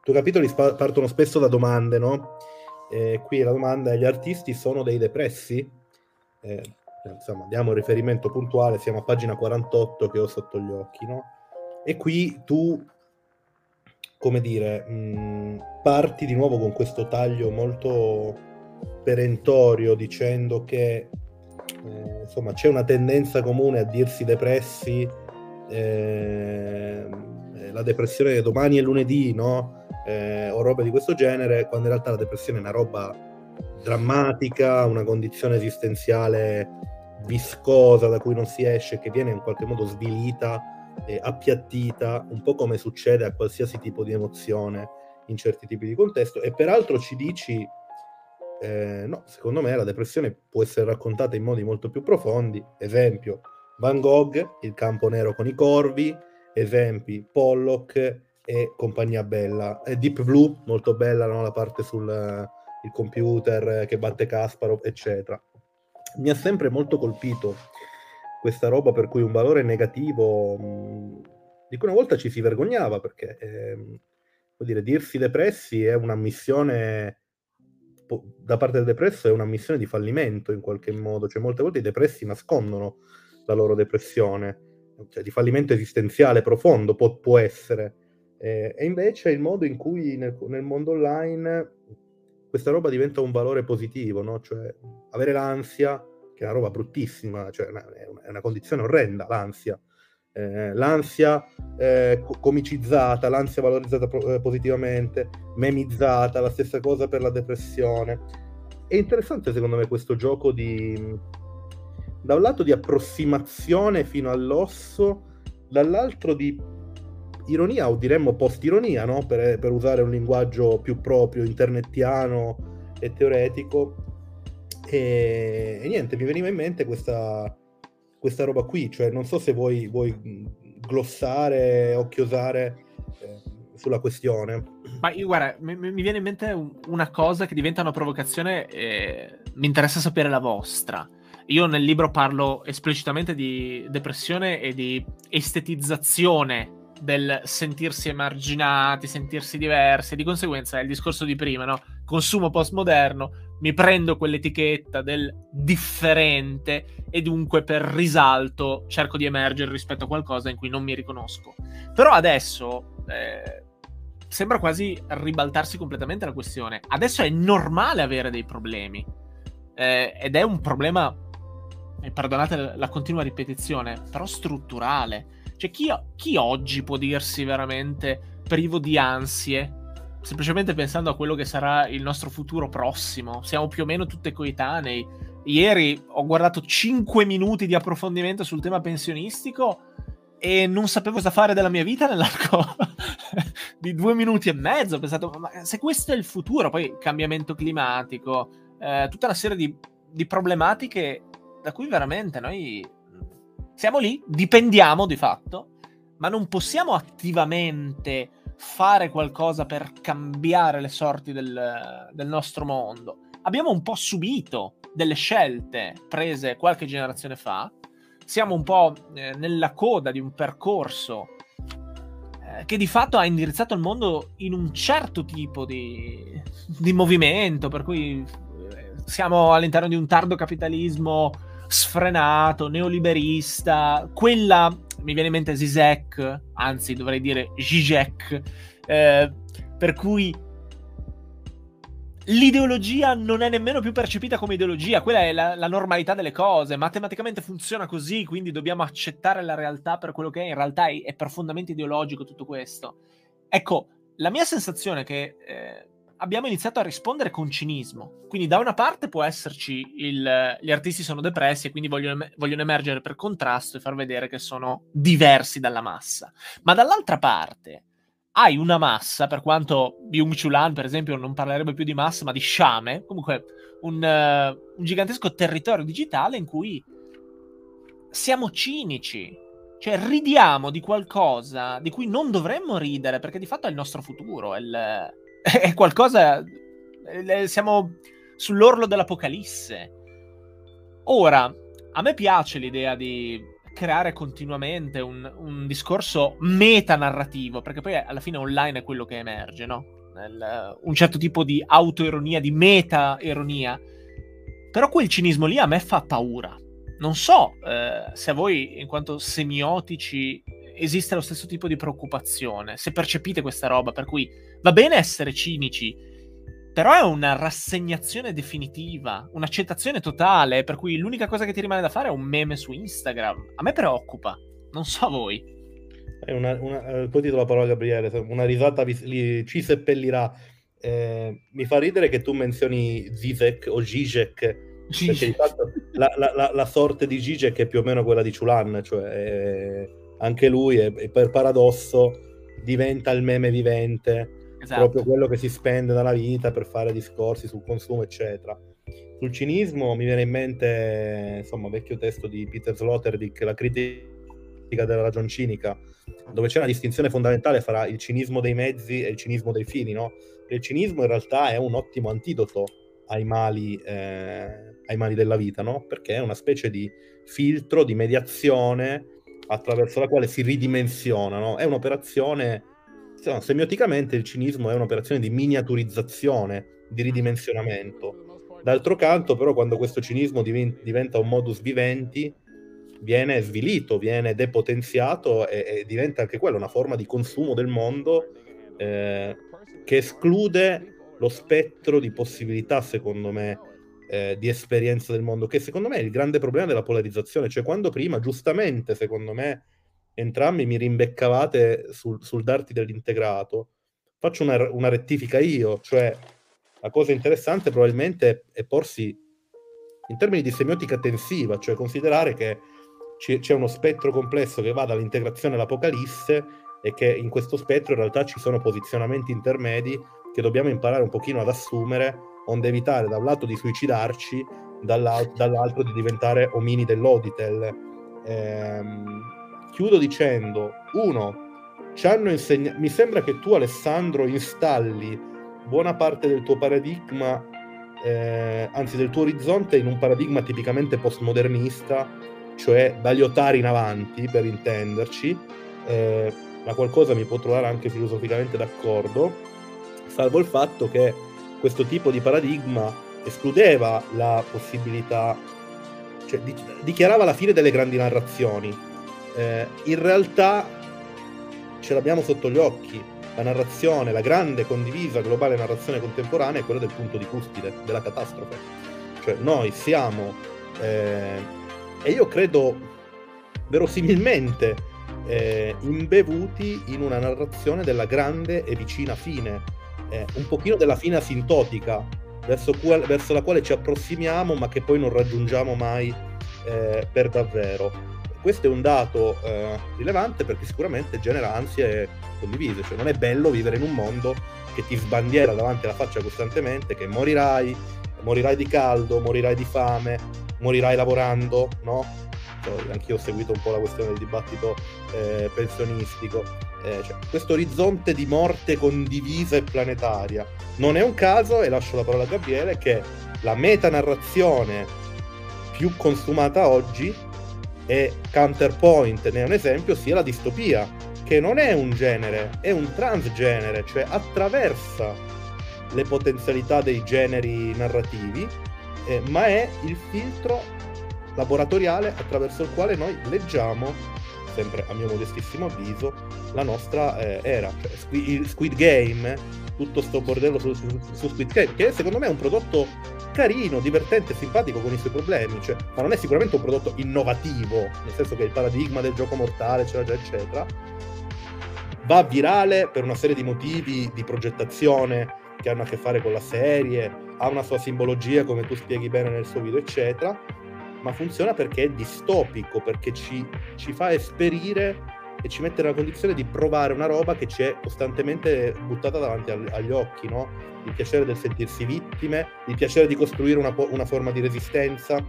I tuoi capitoli sp- partono spesso da domande, no? Eh, qui la domanda è: gli artisti sono dei depressi? Eh, insomma, diamo un riferimento puntuale, siamo a pagina 48 che ho sotto gli occhi, no? E qui tu, come dire, mh, parti di nuovo con questo taglio molto perentorio dicendo che eh, insomma c'è una tendenza comune a dirsi depressi Ehm, eh, la depressione domani è lunedì, no? Eh, o robe di questo genere, quando in realtà la depressione è una roba drammatica, una condizione esistenziale viscosa da cui non si esce, che viene in qualche modo svilita, e appiattita, un po' come succede a qualsiasi tipo di emozione in certi tipi di contesto. E peraltro ci dici, eh, no, secondo me la depressione può essere raccontata in modi molto più profondi. Esempio, Van Gogh, Il campo nero con i corvi, esempi Pollock e compagnia bella. E Deep Blue, molto bella, no? la parte sul uh, computer che batte Kasparov, eccetera. Mi ha sempre molto colpito questa roba per cui un valore negativo, mm, di cui una volta ci si vergognava, perché eh, dire, dirsi depressi è un'ammissione da parte del depresso è un'ammissione di fallimento in qualche modo, cioè molte volte i depressi nascondono la loro depressione, cioè di fallimento esistenziale profondo può, può essere, Eh, e invece il modo in cui nel, nel, mondo online questa roba diventa un valore positivo, no? Cioè avere l'ansia, che è una roba bruttissima, cioè è una, è una condizione orrenda, l'ansia. Eh, l'ansia eh, comicizzata, l'ansia valorizzata pro- eh, positivamente, memizzata, la stessa cosa per la depressione. È interessante secondo me questo gioco di, da un lato di approssimazione fino all'osso, dall'altro di ironia o diremmo post-ironia, no? per, per, usare un linguaggio più proprio, internettiano e teoretico. E, e niente, mi veniva in mente questa, questa, roba qui, cioè non so se vuoi, vuoi glossare o chiosare eh, sulla questione. Ma io guarda, mi, mi, viene in mente una cosa che diventa una provocazione e mi interessa sapere la vostra. Io nel libro parlo esplicitamente di depressione e di estetizzazione del sentirsi emarginati, sentirsi diversi, di conseguenza è il discorso di prima, no? Consumo postmoderno, mi prendo quell'etichetta del differente e dunque per risalto cerco di emergere rispetto a qualcosa in cui non mi riconosco. Però adesso eh, sembra quasi ribaltarsi completamente la questione. Adesso è normale avere dei problemi eh, ed è un problema e perdonate la continua ripetizione, però strutturale. Cioè, chi, chi oggi può dirsi veramente privo di ansie? Semplicemente pensando a quello che sarà il nostro futuro prossimo. Siamo più o meno tutte coetanei. Ieri ho guardato 5 minuti di approfondimento sul tema pensionistico e non sapevo cosa fare della mia vita nell'arco di due minuti e mezzo. Ho pensato, ma se questo è il futuro, poi cambiamento climatico, eh, tutta una serie di, di problematiche da cui veramente noi siamo lì, dipendiamo di fatto, ma non possiamo attivamente fare qualcosa per cambiare le sorti del, del nostro mondo. Abbiamo un po' subito delle scelte prese qualche generazione fa, siamo un po' eh, nella coda di un percorso eh, che di fatto ha indirizzato il mondo in un certo tipo di, di movimento, per cui eh, siamo all'interno di un tardo capitalismo sfrenato, neoliberista, quella mi viene in mente Zizek, anzi dovrei dire Zizek, eh, per cui l'ideologia non è nemmeno più percepita come ideologia, quella è la, la, normalità delle cose, matematicamente funziona così, quindi dobbiamo accettare la realtà per quello che è, in realtà è, è profondamente ideologico tutto questo. Ecco, la mia sensazione è che eh, abbiamo iniziato a rispondere con cinismo. Quindi da una parte può esserci il, gli artisti sono depressi e quindi vogliono, vogliono, emergere per contrasto e far vedere che sono diversi dalla massa. Ma dall'altra parte hai una massa, per quanto Byung-Chul Han per esempio non parlerebbe più di massa ma di sciame, comunque un, uh, un gigantesco territorio digitale in cui siamo cinici, cioè ridiamo di qualcosa di cui non dovremmo ridere perché di fatto è il nostro futuro, è il è qualcosa... Siamo sull'orlo dell'apocalisse. Ora, a me piace l'idea di creare continuamente un, un discorso metanarrativo, perché poi alla fine online è quello che emerge, no? Nel, un certo tipo di autoironia, di meta-ironia. Però quel cinismo lì a me fa paura. Non so eh, se a voi, in quanto semiotici, esiste lo stesso tipo di preoccupazione, se percepite questa roba, per cui va bene essere cinici, però è una rassegnazione definitiva, un'accettazione totale, per cui l'unica cosa che ti rimane da fare è un meme su Instagram. A me preoccupa, non so a voi. È una, una, eh, poi ti do la parola Gabriele, una risata vi, li, ci seppellirà. Eh, mi fa ridere che tu menzioni Zizek o Zizek, fatto la, la, la, la, sorte di Zizek è più o meno quella di Chulan, cioè... Eh, anche lui e, e per paradosso diventa il meme vivente, esatto. proprio quello che si spende dalla vita per fare discorsi sul consumo, eccetera. Sul cinismo mi viene in mente, insomma, vecchio testo di Peter Sloterdijk, La critica della ragion cinica, dove c'è una distinzione fondamentale fra il cinismo dei mezzi e il cinismo dei fini, no? Il cinismo in realtà è un ottimo antidoto ai mali, eh, ai mali della vita, no? Perché è una specie di filtro, di mediazione attraverso la quale si ridimensionano. È un'operazione, insomma, semioticamente il cinismo è un'operazione di miniaturizzazione, di ridimensionamento. D'altro canto, però, quando questo cinismo diventa un modus vivendi, viene svilito, viene depotenziato e, e diventa anche quello una forma di consumo del mondo eh, che esclude lo spettro di possibilità, secondo me, eh, di esperienza del mondo, che secondo me è il grande problema della polarizzazione, cioè quando prima, giustamente, secondo me, entrambi mi rimbeccavate sul, sul darti dell'integrato, faccio una, una, rettifica io, cioè la cosa interessante probabilmente è, porsi in termini di semiotica tensiva, cioè considerare che c- c'è uno spettro complesso che va dall'integrazione all'apocalisse e che in questo spettro in realtà ci sono posizionamenti intermedi che dobbiamo imparare un pochino ad assumere, onde evitare da un lato di suicidarci, dall'al- dall'altro di diventare omini dell'Oditel. Ehm, chiudo dicendo, uno, ci hanno insegnato, mi sembra che tu Alessandro installi buona parte del tuo paradigma, eh, anzi del tuo orizzonte, in un paradigma tipicamente postmodernista, cioè dagli Otari in avanti, per intenderci, eh, ma qualcosa mi può trovare anche filosoficamente d'accordo, salvo il fatto che questo tipo di paradigma escludeva la possibilità, cioè di, dichiarava la fine delle grandi narrazioni. Eh, in realtà ce l'abbiamo sotto gli occhi. La narrazione, la grande condivisa globale narrazione contemporanea è quella del punto di cuspide, della catastrofe. Cioè noi siamo, eh, e io credo verosimilmente, eh, imbevuti in una narrazione della grande e vicina fine eh, un pochino della fine asintotica verso, qual- verso, la quale ci approssimiamo ma che poi non raggiungiamo mai eh, per davvero. Questo è un dato eh, rilevante perché sicuramente genera ansie condivise, cioè non è bello vivere in un mondo che ti sbandiera davanti alla faccia costantemente che morirai, morirai di caldo, morirai di fame, morirai lavorando, no? Anch'io ho seguito un po' la questione del dibattito eh, pensionistico eh, cioè, questo orizzonte di morte condivisa e planetaria. Non è un caso, e lascio la parola a Gabriele, che la metanarrazione più consumata oggi e counterpoint ne è un esempio, sia la distopia, che non è un genere, è un transgenere, cioè attraversa le potenzialità dei generi narrativi, eh, ma è il filtro laboratoriale attraverso il quale noi leggiamo sempre a mio modestissimo avviso, la nostra eh, era. Cioè, Squid Game, tutto sto bordello su, su, su, Squid Game, che secondo me è un prodotto carino, divertente, simpatico con i suoi problemi, cioè, ma non è sicuramente un prodotto innovativo, nel senso che il paradigma del gioco mortale, eccetera, eccetera, va virale per una serie di motivi di progettazione che hanno a che fare con la serie, ha una sua simbologia, come tu spieghi bene nel suo video, eccetera ma funziona perché è distopico, perché ci, ci fa esperire e ci mette nella condizione di provare una roba che ci è costantemente buttata davanti agli occhi, no? Il piacere del sentirsi vittime, il piacere di costruire una, una forma di resistenza.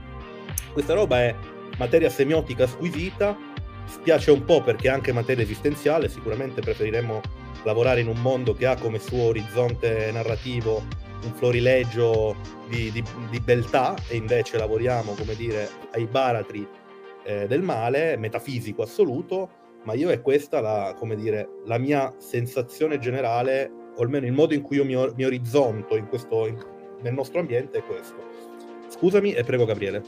Questa roba è materia semiotica squisita, spiace un po' perché è anche materia esistenziale, sicuramente preferiremmo lavorare in un mondo che ha come suo orizzonte narrativo un florilegio di, di, di, beltà e invece lavoriamo, come dire, ai baratri eh, del male, metafisico assoluto, ma io è questa la, come dire, la mia sensazione generale, o almeno il modo in cui io mi, mi orizzonto in questo, in, nel nostro ambiente è questo. Scusami e prego Gabriele.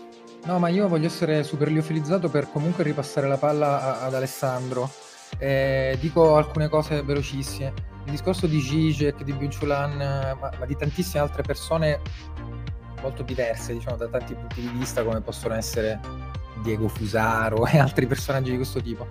No, ma io voglio essere super liofilizzato per comunque ripassare la palla a, ad Alessandro. Eh, dico alcune cose velocissime il discorso di Zizek, di Biuchulan, ma, ma, di tantissime altre persone molto diverse, diciamo, da tanti punti di vista, come possono essere Diego Fusaro e altri personaggi di questo tipo.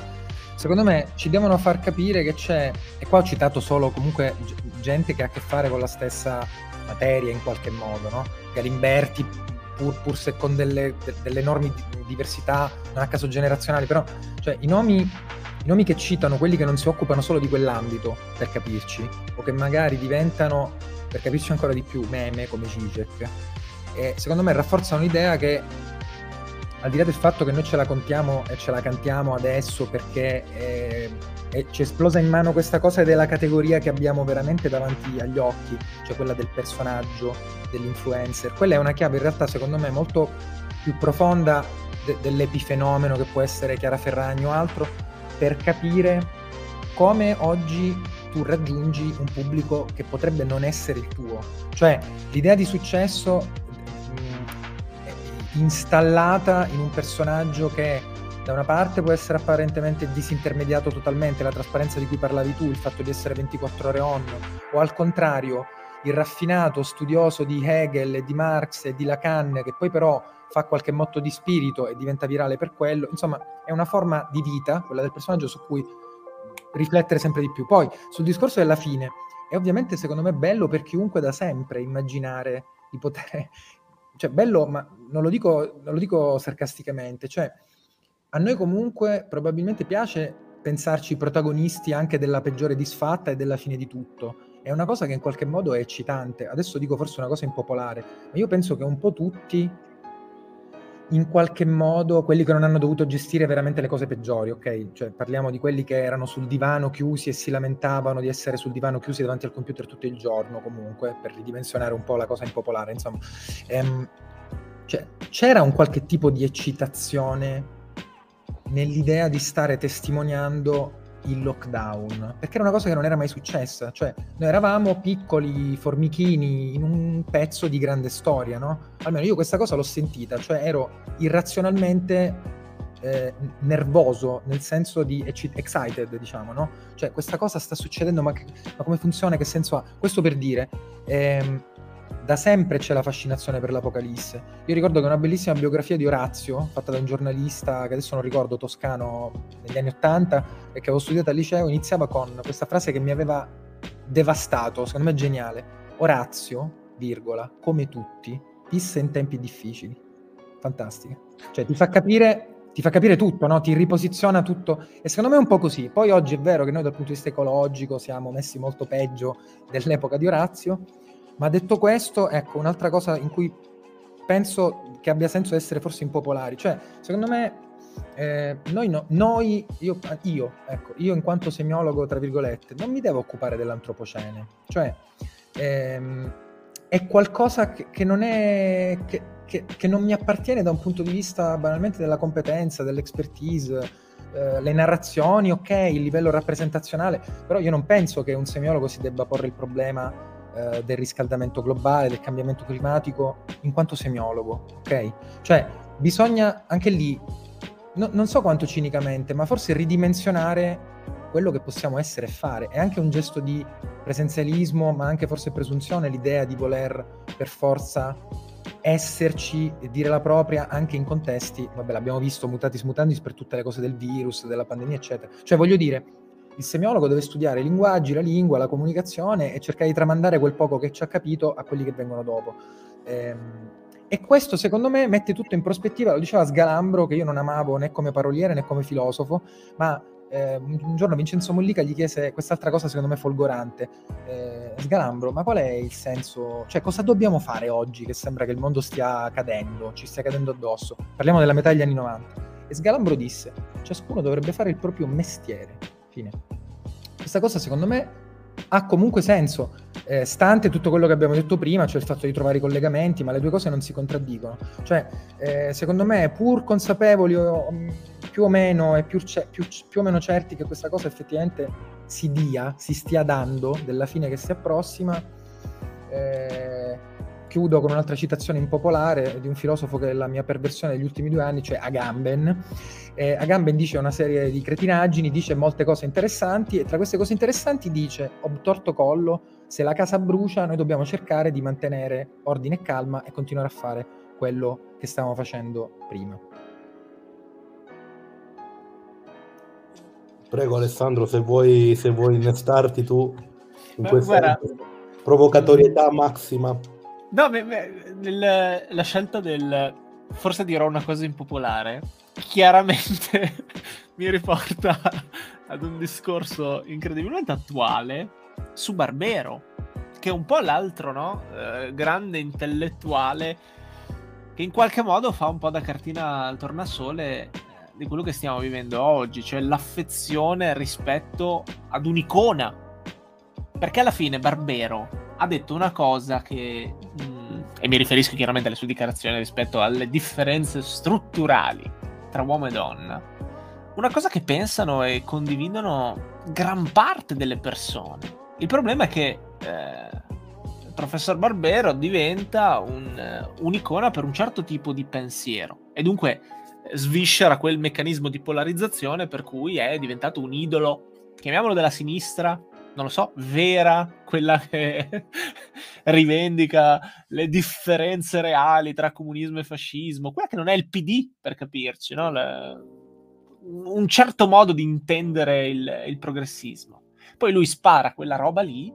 Secondo me ci devono far capire che c'è, e qua ho citato solo comunque gente che ha a che fare con la stessa materia in qualche modo, no? Galimberti, pur, pur se con delle, delle enormi diversità, non a caso generazionali, però cioè, i nomi i nomi che citano quelli che non si occupano solo di quell'ambito, per capirci, o che magari diventano, per capirci ancora di più, meme come Zizek, e secondo me rafforzano l'idea che al di là del fatto che noi ce la contiamo e ce la cantiamo adesso perché è, è, ci è esplosa in mano questa cosa della categoria che abbiamo veramente davanti agli occhi, cioè quella del personaggio, dell'influencer, quella è una chiave in realtà secondo me molto più profonda de- dell'epifenomeno che può essere Chiara Ferragni o altro, per capire come oggi tu raggiungi un pubblico che potrebbe non essere il tuo. Cioè l'idea di successo installata in un personaggio che Da una parte può essere apparentemente disintermediato totalmente la trasparenza di cui parlavi tu, il fatto di essere 24 ore on, o al contrario il raffinato studioso di Hegel di Marx e di Lacan che poi però fa qualche motto di spirito e diventa virale per quello. Insomma, è una forma di vita, quella del personaggio, su cui riflettere sempre di più. Poi, sul discorso della fine, è ovviamente secondo me bello per chiunque da sempre immaginare di poter... Cioè, bello, ma non lo dico, non lo dico sarcasticamente, cioè, a noi comunque probabilmente piace pensarci protagonisti anche della peggiore disfatta e della fine di tutto. È una cosa che in qualche modo è eccitante. Adesso dico forse una cosa impopolare, ma io penso che un po' tutti in qualche modo quelli che non hanno dovuto gestire veramente le cose peggiori, ok? Cioè parliamo di quelli che erano sul divano chiusi e si lamentavano di essere sul divano chiusi davanti al computer tutto il giorno comunque, per ridimensionare un po' la cosa impopolare, insomma. Ehm, cioè, c'era un qualche tipo di eccitazione nell'idea di stare testimoniando il lockdown, perché era una cosa che non era mai successa, cioè noi eravamo piccoli formichini in un pezzo di grande storia, no? Almeno io questa cosa l'ho sentita, cioè ero irrazionalmente eh, nervoso, nel senso di excited, diciamo, no? Cioè questa cosa sta succedendo, ma, che, ma come funziona, che senso ha? Questo per dire, ehm, da sempre c'è la fascinazione per l'Apocalisse. Io ricordo che una bellissima biografia di Orazio, fatta da un giornalista che adesso non ricordo, toscano, negli anni Ottanta, e che avevo studiato al liceo, iniziava con questa frase che mi aveva devastato, secondo me geniale. Orazio, virgola, come tutti, visse in tempi difficili. Fantastica. Cioè ti fa capire ti fa capire tutto, no? ti riposiziona tutto e secondo me è un po' così. Poi oggi è vero che noi dal punto di vista ecologico siamo messi molto peggio dell'epoca di Orazio, ma detto questo, ecco, un'altra cosa in cui penso che abbia senso essere forse impopolari, cioè, secondo me, eh, noi, no, noi io, io, ecco, io in quanto semiologo, tra virgolette, non mi devo occupare dell'antropocene, cioè, ehm, è qualcosa che, che non è... Che, che, che, non mi appartiene da un punto di vista banalmente della competenza, dell'expertise, eh, le narrazioni, ok, il livello rappresentazionale, però io non penso che un semiologo si debba porre il problema eh, del riscaldamento globale, del cambiamento climatico, in quanto semiologo, ok? Cioè, bisogna anche lì, no, non so quanto cinicamente, ma forse ridimensionare quello che possiamo essere e fare. È anche un gesto di presenzialismo, ma anche forse presunzione, l'idea di voler per forza esserci e dire la propria anche in contesti, vabbè l'abbiamo visto mutatis mutandis per tutte le cose del virus, della pandemia eccetera. Cioè voglio dire, il semiologo deve studiare i linguaggi, la lingua, la comunicazione e cercare di tramandare quel poco che ci ha capito a quelli che vengono dopo. Ehm, e questo secondo me mette tutto in prospettiva, lo diceva Sgalambro, che io non amavo né come paroliere né come filosofo, ma eh, un giorno Vincenzo Mollica gli chiese quest'altra cosa secondo me folgorante. Eh, Sgalambro, ma qual è il senso? Cioè, cosa dobbiamo fare oggi che sembra che il mondo stia cadendo, ci stia cadendo addosso? Parliamo della metà degli anni 90. E Sgalambro disse, ciascuno dovrebbe fare il proprio mestiere Fine. Questa cosa secondo me ha comunque senso, eh, stante tutto quello che abbiamo detto prima, cioè il fatto di trovare i collegamenti, ma le due cose non si contraddicono. Cioè, eh, secondo me, pur consapevoli o, mm, più o meno e più, ce- più, più, o meno certi che questa cosa effettivamente si dia, si stia dando, della fine che si approssima, eh, chiudo con un'altra citazione impopolare di un filosofo che è la mia perversione degli ultimi due anni, cioè Agamben. Eh, Agamben dice una serie di cretinaggini, dice molte cose interessanti e tra queste cose interessanti dice, obtorto collo, se la casa brucia noi dobbiamo cercare di mantenere ordine e calma e continuare a fare quello che stavamo facendo prima. Prego Alessandro, se vuoi, se vuoi innestarti tu in questa provocatorietà massima. No, beh, beh, la scelta del... Forse dirò una cosa impopolare. Chiaramente mi riporta ad un discorso incredibilmente attuale su Barbero, che è un po' l'altro, no? Eh, grande intellettuale che in qualche modo fa un po' da cartina al tornasole eh, di quello che stiamo vivendo oggi, cioè l'affezione rispetto ad un'icona. Perché alla fine Barbero ha detto una cosa che, mh, mm, e mi riferisco chiaramente alle sue dichiarazioni rispetto alle differenze strutturali tra uomo e donna, una cosa che pensano e condividono gran parte delle persone. Il problema è che eh, il professor Barbero diventa un, uh, un'icona per un certo tipo di pensiero e dunque sviscera quel meccanismo di polarizzazione per cui è diventato un idolo, chiamiamolo della sinistra, non lo so, vera, quella che rivendica le differenze reali tra comunismo e fascismo, quella che non è il PD, per capirci, no? Le... un certo modo di intendere il, il progressismo. Poi lui spara quella roba lì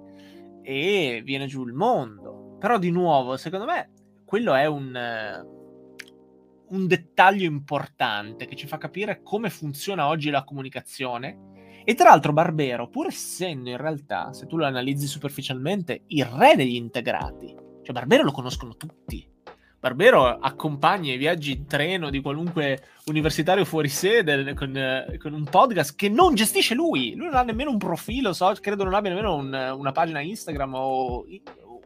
e viene giù il mondo. Però di nuovo, secondo me, quello è un un dettaglio importante che ci fa capire come funziona oggi la comunicazione. E tra l'altro Barbero, pur essendo in realtà, se tu lo analizzi superficialmente, il re degli integrati, cioè Barbero lo conoscono tutti. Barbero accompagna i viaggi in treno di qualunque universitario fuori sede con, con, un podcast che non gestisce lui. Lui non ha nemmeno un profilo, so, credo non abbia nemmeno un, una pagina Instagram o,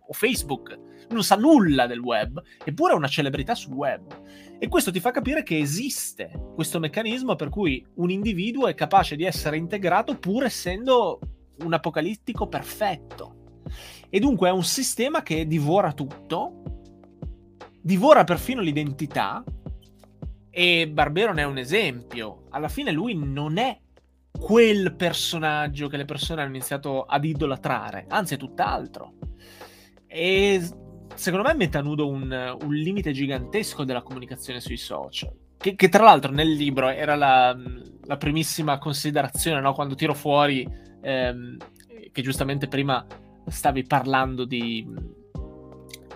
o Facebook. Non sa nulla del web, eppure è una celebrità sul web. E questo ti fa capire che esiste questo meccanismo per cui un individuo è capace di essere integrato pur essendo un apocalittico perfetto. E dunque è un sistema che divora tutto, divora perfino l'identità, e Barbero ne è un esempio. Alla fine lui non è quel personaggio che le persone hanno iniziato ad idolatrare, anzi è tutt'altro. E secondo me mette a nudo un, un limite gigantesco della comunicazione sui social. Che, che tra l'altro nel libro era la, la primissima considerazione, no? quando tiro fuori, ehm, che giustamente prima stavi parlando di,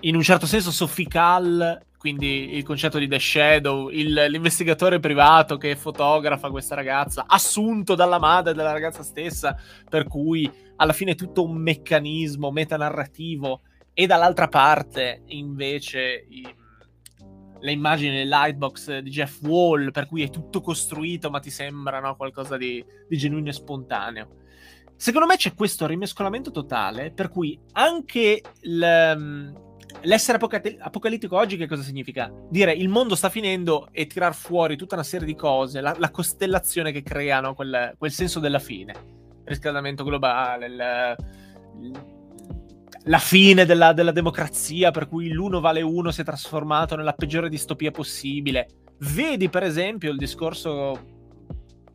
in un certo senso, Sophie Kall, quindi il concetto di The Shadow, il, l'investigatore privato che fotografa questa ragazza, assunto dalla madre della ragazza stessa, per cui alla fine è tutto un meccanismo metanarrativo e dall'altra parte invece i, le immagini del lightbox di Jeff Wall, per cui è tutto costruito, ma ti sembra no, qualcosa di, di genuino e spontaneo. Secondo me c'è questo rimescolamento totale, per cui anche l, l'essere apocat- apocalittico oggi che cosa significa? Dire il mondo sta finendo e tirar fuori tutta una serie di cose, la, la costellazione che creano quel, quel senso della fine. Riscaldamento globale, il, il la fine della, della, democrazia, per cui l'uno vale uno si è trasformato nella peggiore distopia possibile. Vedi, per esempio, il discorso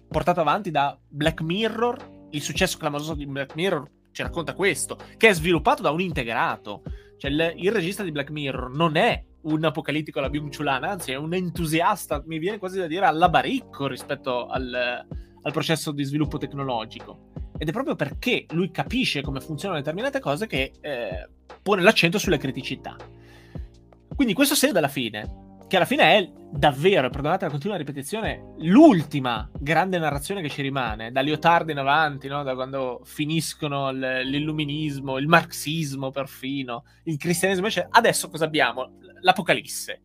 portato avanti da Black Mirror, il successo clamoroso di Black Mirror ci racconta questo, che è sviluppato da un integrato. Cioè, il, il regista di Black Mirror non è un apocalittico alla Byung Chulan, anzi è un entusiasta, mi viene quasi da dire, alla baricco rispetto al, al processo di sviluppo tecnologico. Ed è proprio perché lui capisce come funzionano determinate cose che eh, pone l'accento sulle criticità. Quindi questo segno della fine, che alla fine è davvero, perdonate la continua ripetizione, l'ultima grande narrazione che ci rimane, da Lyotard in avanti, no? da quando finiscono l'illuminismo, il marxismo perfino, il cristianesimo, invece adesso cosa abbiamo? L'Apocalisse.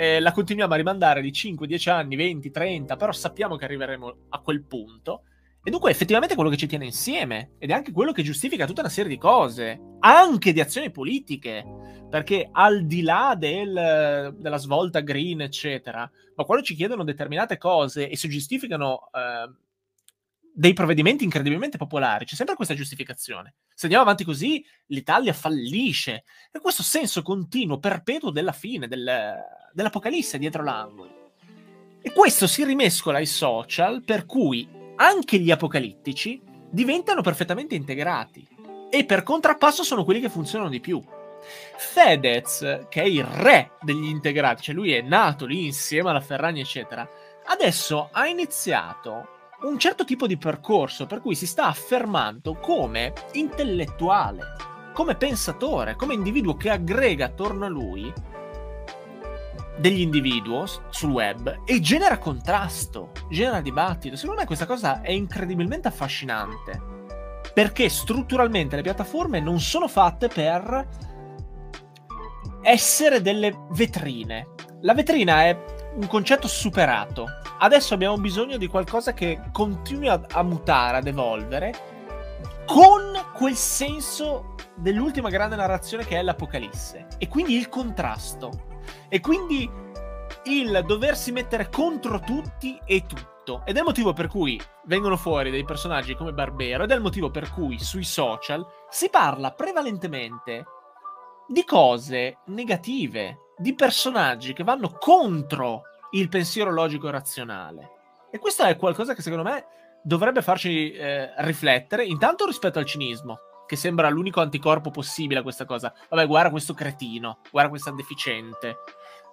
Eh, la continuiamo a rimandare di 5, 10 anni, 20, 30, però sappiamo che arriveremo a quel punto e dunque effettivamente è quello che ci tiene insieme ed è anche quello che giustifica tutta una serie di cose, anche di azioni politiche, perché al di là del, della svolta green, eccetera, ma quando ci chiedono determinate cose e si giustificano eh, dei provvedimenti incredibilmente popolari, c'è sempre questa giustificazione. Se andiamo avanti così, l'Italia fallisce. E questo senso continuo, perpetuo della fine, del, dell'apocalisse dietro l'angolo. E questo si rimescola ai social, per cui anche gli apocalittici diventano perfettamente integrati e per contrappasso sono quelli che funzionano di più. Fedez, che è il re degli integrati, cioè lui è nato lì insieme alla Ferragni, eccetera, adesso ha iniziato un certo tipo di percorso per cui si sta affermando come intellettuale, come pensatore, come individuo che aggrega attorno a lui degli individuos sul web e genera contrasto, genera dibattito. Secondo me questa cosa è incredibilmente affascinante. Perché strutturalmente le piattaforme non sono fatte per essere delle vetrine. La vetrina è un concetto superato. Adesso abbiamo bisogno di qualcosa che continui a, a mutare, ad evolvere, con quel senso dell'ultima grande narrazione che è l'Apocalisse. E quindi il contrasto e quindi il doversi mettere contro tutti e tutto. Ed è il motivo per cui vengono fuori dei personaggi come Barbero ed è il motivo per cui sui social si parla prevalentemente di cose negative, di personaggi che vanno contro il pensiero logico e razionale. E questo è qualcosa che secondo me dovrebbe farci eh, riflettere, intanto rispetto al cinismo, che sembra l'unico anticorpo possibile a questa cosa. Vabbè, guarda questo cretino, guarda questa deficiente,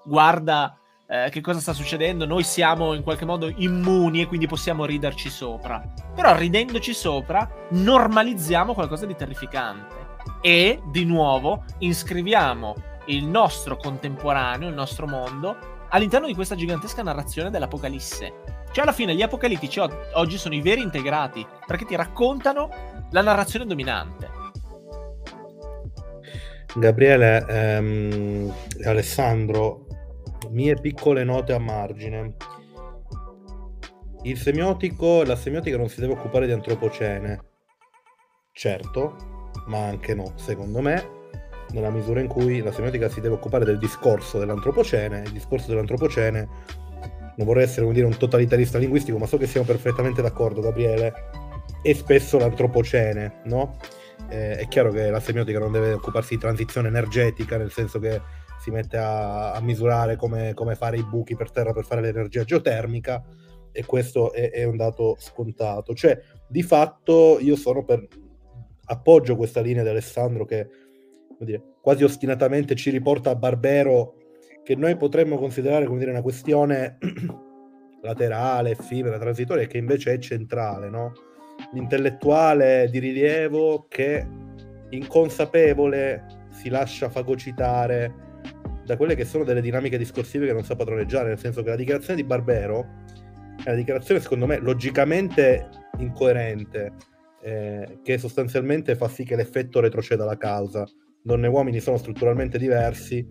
guarda eh, che cosa sta succedendo, noi siamo in qualche modo immuni e quindi possiamo riderci sopra. Però ridendoci sopra normalizziamo qualcosa di terrificante e di nuovo iscriviamo il nostro contemporaneo, il nostro mondo all'interno di questa gigantesca narrazione dell'Apocalisse. Cioè alla fine gli apocalittici oggi sono i veri integrati perché ti raccontano la narrazione dominante. Gabriele, ehm, Alessandro, mie piccole note a margine. Il semiotico la semiotica non si deve occupare di antropocene. Certo, ma anche no, secondo me, nella misura in cui la semiotica si deve occupare del discorso dell'antropocene, il discorso dell'antropocene non vorrei essere dire, un totalitarista linguistico, ma so che siamo perfettamente d'accordo, Gabriele, è spesso l'antropocene, no? Eh, è chiaro che la semiotica non deve occuparsi di transizione energetica, nel senso che si mette a, a misurare come, come, fare i buchi per terra per fare l'energia geotermica e questo è, è, un dato scontato. Cioè, di fatto io sono per... appoggio questa linea di Alessandro che dire, quasi ostinatamente ci riporta a Barbero che noi potremmo considerare come dire, una questione laterale, effimera, transitoria, che invece è centrale, no? L'intellettuale di rilievo che inconsapevole si lascia fagocitare da quelle che sono delle dinamiche discorsive che non sa padroneggiare, nel senso che la dichiarazione di Barbero è una dichiarazione secondo me logicamente incoerente, eh, che sostanzialmente fa sì che l'effetto retroceda alla causa. Donne e uomini sono strutturalmente diversi,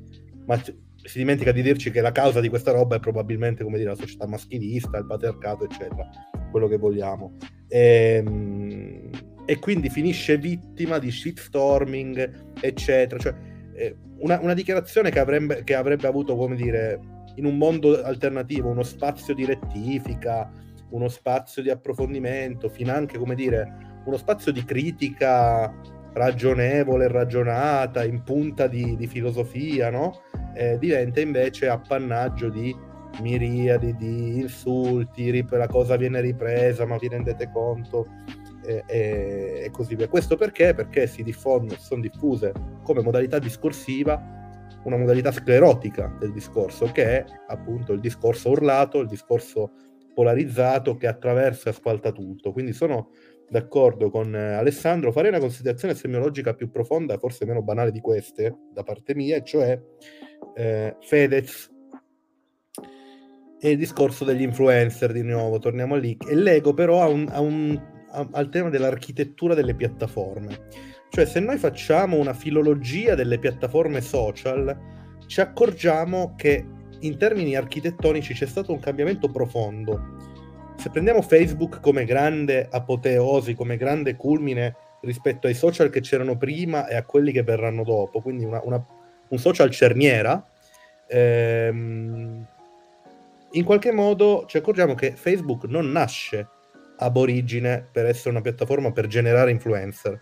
ma si dimentica di dirci che la causa di questa roba è probabilmente, come dire, la società maschilista, il patriarcato, eccetera, quello che vogliamo. E, ehm, e quindi finisce vittima di shitstorming, eccetera. Cioè, eh, una, una, dichiarazione che avrebbe, che avrebbe avuto, come dire, in un mondo alternativo, uno spazio di rettifica, uno spazio di approfondimento, finanche, come dire, uno spazio di critica ragionevole, ragionata, in punta di, di filosofia, no? eh, diventa invece appannaggio di miriadi di insulti, rip- la cosa viene ripresa, ma vi rendete conto? E, e, e così via. Questo perché? Perché si diffondono, sono diffuse come modalità discorsiva una modalità sclerotica del discorso, che è appunto il discorso urlato, il discorso polarizzato che attraversa e asfalta tutto. Quindi sono d'accordo con eh, Alessandro, farei una considerazione semiologica più profonda, forse meno banale di queste, da parte mia, cioè eh, Fedez e il discorso degli influencer di nuovo, torniamo lì, e lego però a un, a un, a, al tema dell'architettura delle piattaforme. Cioè se noi facciamo una filologia delle piattaforme social, ci accorgiamo che in termini architettonici c'è stato un cambiamento profondo. Se prendiamo Facebook come grande apoteosi, come grande culmine rispetto ai social che c'erano prima e a quelli che verranno dopo, quindi una, una un social cerniera, ehm, in qualche modo ci accorgiamo che Facebook non nasce ab origine per essere una piattaforma per generare influencer.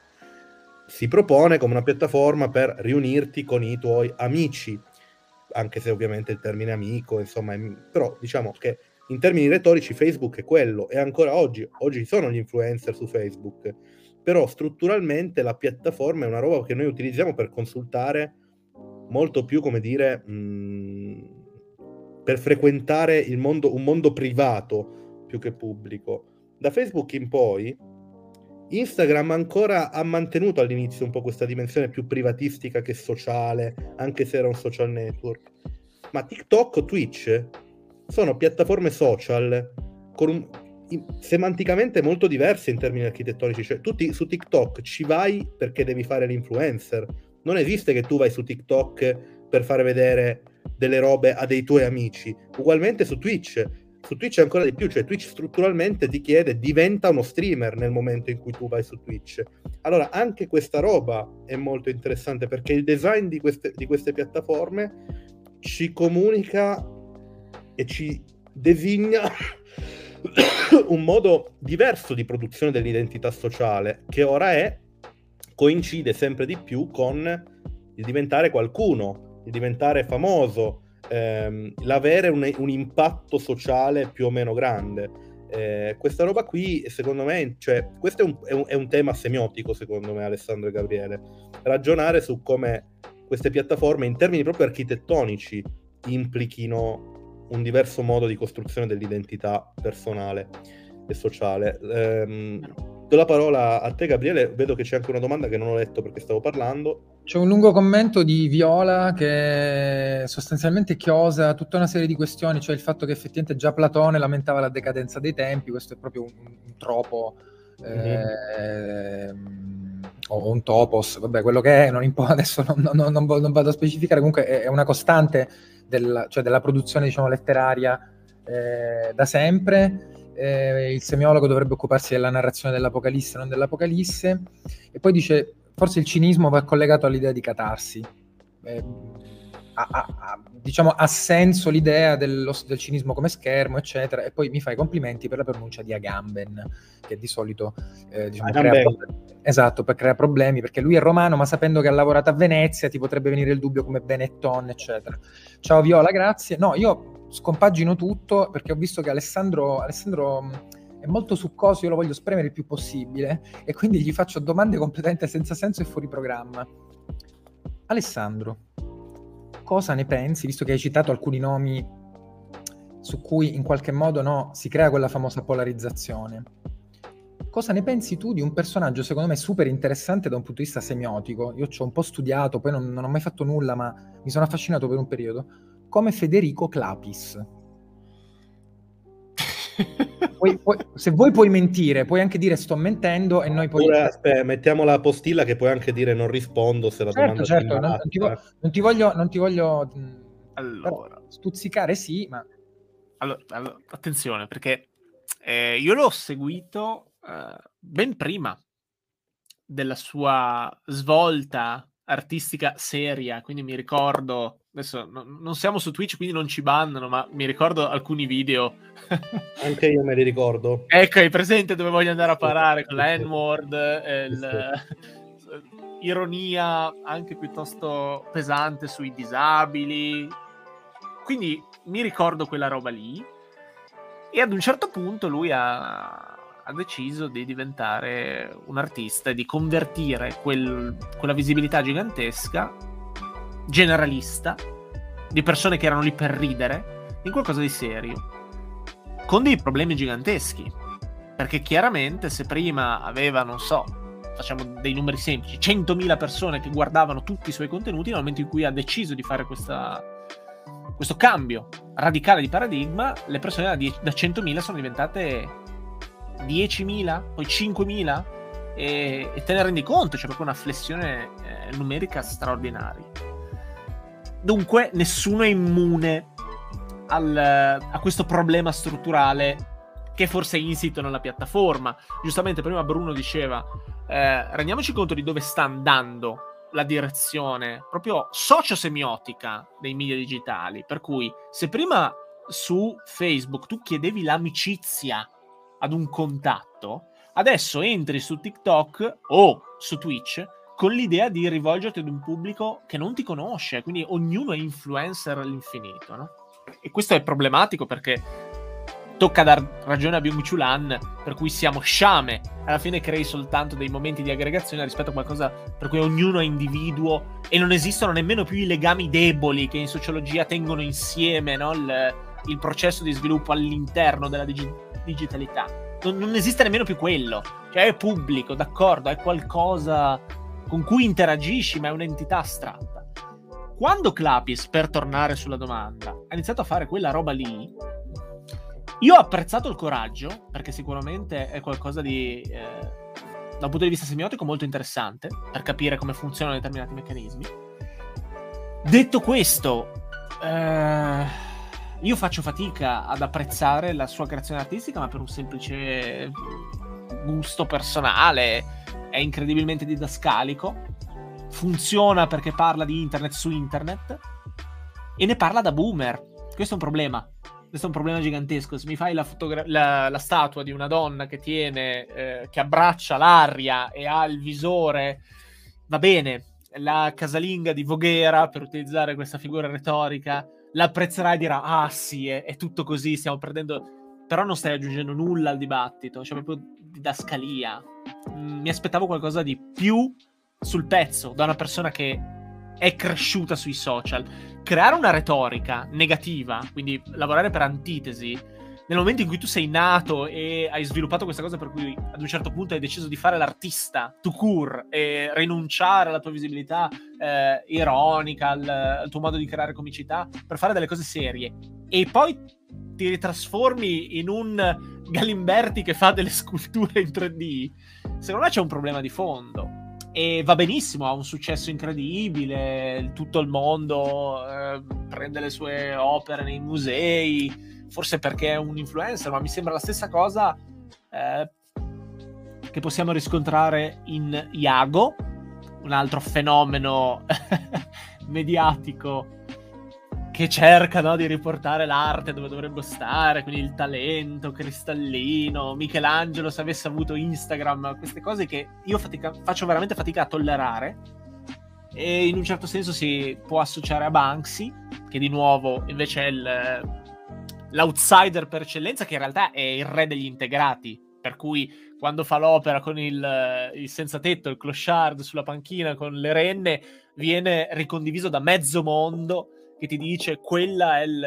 Si propone come una piattaforma per riunirti con i tuoi amici, anche se ovviamente il termine amico, insomma, è, però diciamo che in termini retorici Facebook è quello, e ancora oggi, oggi ci sono gli influencer su Facebook, però strutturalmente la piattaforma è una roba che noi utilizziamo per consultare molto più, come dire, mh, mm, per frequentare mondo, un mondo privato più che pubblico. Da Facebook in poi, Instagram ancora ha mantenuto all'inizio un po' questa dimensione più privatistica che sociale, anche se era un social network. Ma TikTok o Twitch sono piattaforme social un, in, semanticamente molto diverse in termini architettonici. Cioè, tu ti, su TikTok ci vai perché devi fare l'influencer, non esiste che tu vai su TikTok per fare vedere delle robe a dei tuoi amici. Ugualmente su Twitch. Su Twitch ancora di più, cioè Twitch strutturalmente ti chiede diventa uno streamer nel momento in cui tu vai su Twitch. Allora anche questa roba è molto interessante perché il design di queste, di queste piattaforme ci comunica e ci designa un modo diverso di produzione dell'identità sociale che ora è coincide sempre di più con il diventare qualcuno, il diventare famoso, ehm, l'avere un, un, impatto sociale più o meno grande. Eh, questa roba qui, secondo me, cioè, questo è un, è, un, è un, tema semiotico, secondo me, Alessandro e Gabriele. Ragionare su come queste piattaforme, in termini proprio architettonici, implichino un diverso modo di costruzione dell'identità personale e sociale. Ehm, do la parola a te, Gabriele. Vedo che c'è anche una domanda che non ho letto perché stavo parlando. C'è un lungo commento di Viola che sostanzialmente chiosa tutta una serie di questioni, cioè il fatto che effettivamente già Platone lamentava la decadenza dei tempi, questo è proprio un, un tropo. Mm-hmm. Eh, o un topos, vabbè, quello che è, non importa, adesso non, non, non, non, vado a specificare, comunque è, una costante del, cioè della produzione diciamo, letteraria eh, da sempre eh, il semiologo dovrebbe occuparsi della narrazione dell'Apocalisse, non dell'Apocalisse, e poi dice forse il cinismo va collegato all'idea di catarsi. Eh, ha, ha, diciamo, ha senso l'idea dello, del cinismo come schermo, eccetera, e poi mi fa i complimenti per la pronuncia di Agamben, che di solito eh, diciamo, crea esatto, per creare problemi, perché lui è romano, ma sapendo che ha lavorato a Venezia ti potrebbe venire il dubbio come Benetton, eccetera. Ciao Viola, grazie. No, io scompagino tutto perché ho visto che Alessandro, Alessandro è molto succoso, io lo voglio spremere il più possibile e quindi gli faccio domande completamente senza senso e fuori programma. Alessandro, cosa ne pensi, visto che hai citato alcuni nomi su cui in qualche modo no, si crea quella famosa polarizzazione? Cosa ne pensi tu di un personaggio secondo me super interessante da un punto di vista semiotico? Io ci ho un po' studiato, poi non, non ho mai fatto nulla, ma mi sono affascinato per un periodo come Federico Clapis. Puoi, puoi, se vuoi puoi mentire, puoi anche dire sto mentendo e noi poi... Oppure, aspetta, mettiamo la postilla che puoi anche dire non rispondo se la certo, domanda certo, non, non, ti vo- non, ti voglio, non ti voglio allora. stuzzicare, sì, ma... Allora, allora attenzione, perché eh, io l'ho seguito eh, ben prima della sua svolta artistica seria, quindi mi ricordo adesso no, non siamo su Twitch quindi non ci bannano ma mi ricordo alcuni video. Anche io me li ricordo. Ecco hai presente dove voglio andare a parare con la N-word eh, ironia anche piuttosto pesante sui disabili. Quindi mi ricordo quella roba lì. E ad un certo punto lui ha ha deciso di diventare un artista e di convertire quel, quella visibilità gigantesca, generalista, di persone che erano lì per ridere, in qualcosa di serio, con dei problemi giganteschi. Perché chiaramente se prima aveva, non so, facciamo dei numeri semplici, 100.000 persone che guardavano tutti i suoi contenuti, nel momento in cui ha deciso di fare questa, questo cambio radicale di paradigma, le persone da, 10, da 100.000 sono diventate 10.000, poi 5.000 e, e te ne rendi conto, c'è proprio una flessione eh, numerica straordinaria. Dunque nessuno è immune al, a questo problema strutturale che forse è insito nella piattaforma. Giustamente prima Bruno diceva, eh, rendiamoci conto di dove sta andando la direzione proprio sociosemiotica dei media digitali. Per cui se prima su Facebook tu chiedevi l'amicizia ad un contatto, adesso entri su TikTok o su Twitch con l'idea di rivolgerti ad un pubblico che non ti conosce, quindi ognuno è influencer all'infinito, no? E questo è problematico perché tocca dar ragione a Byung Chulan, per cui siamo sciame, alla fine crei soltanto dei momenti di aggregazione rispetto a qualcosa per cui ognuno è individuo e non esistono nemmeno più i legami deboli che in sociologia tengono insieme no? il, il processo di sviluppo all'interno della digitalizzazione digitalità. Non, non, esiste nemmeno più quello. Cioè è pubblico, d'accordo, è qualcosa con cui interagisci, ma è un'entità astratta. Quando Clapis, per tornare sulla domanda, ha iniziato a fare quella roba lì, io ho apprezzato il coraggio, perché sicuramente è qualcosa di, eh, da un punto di vista semiotico, molto interessante, per capire come funzionano determinati meccanismi. Detto questo, eh io faccio fatica ad apprezzare la sua creazione artistica, ma per un semplice gusto personale. È incredibilmente didascalico. Funziona perché parla di internet su internet. E ne parla da boomer. Questo è un problema. Questo è un problema gigantesco. Se mi fai la, fotogra- la, la statua di una donna che tiene, eh, che abbraccia l'aria e ha il visore, va bene la casalinga di Voghera, per utilizzare questa figura retorica, l'apprezzerà e dirà, ah sì, è, è tutto così, stiamo perdendo... Però non stai aggiungendo nulla al dibattito, cioè proprio didascalia. Mm, mi aspettavo qualcosa di più sul pezzo da una persona che è cresciuta sui social. Creare una retorica negativa, quindi lavorare per antitesi, nel momento in cui tu sei nato e hai sviluppato questa cosa per cui ad un certo punto hai deciso di fare l'artista to cure e rinunciare alla tua visibilità eh, ironica, al, al, tuo modo di creare comicità per fare delle cose serie. E poi ti ritrasformi in un Galimberti che fa delle sculture in 3D, secondo me c'è un problema di fondo. E va benissimo, ha un successo incredibile, tutto il mondo eh, prende le sue opere nei musei, forse perché è un influencer, ma mi sembra la stessa cosa eh, che possiamo riscontrare in Iago, un altro fenomeno mediatico che cerca no, di riportare l'arte dove dovrebbe stare, quindi il talento cristallino, Michelangelo se avesse avuto Instagram, queste cose che io fatica, faccio veramente fatica a tollerare. E in un certo senso si può associare a Banksy, che di nuovo invece è il, l'outsider per eccellenza, che in realtà è il re degli integrati, per cui quando fa l'opera con il, il senza tetto, il clochard sulla panchina con le renne, viene ricondiviso da mezzo mondo che ti dice quella è, il,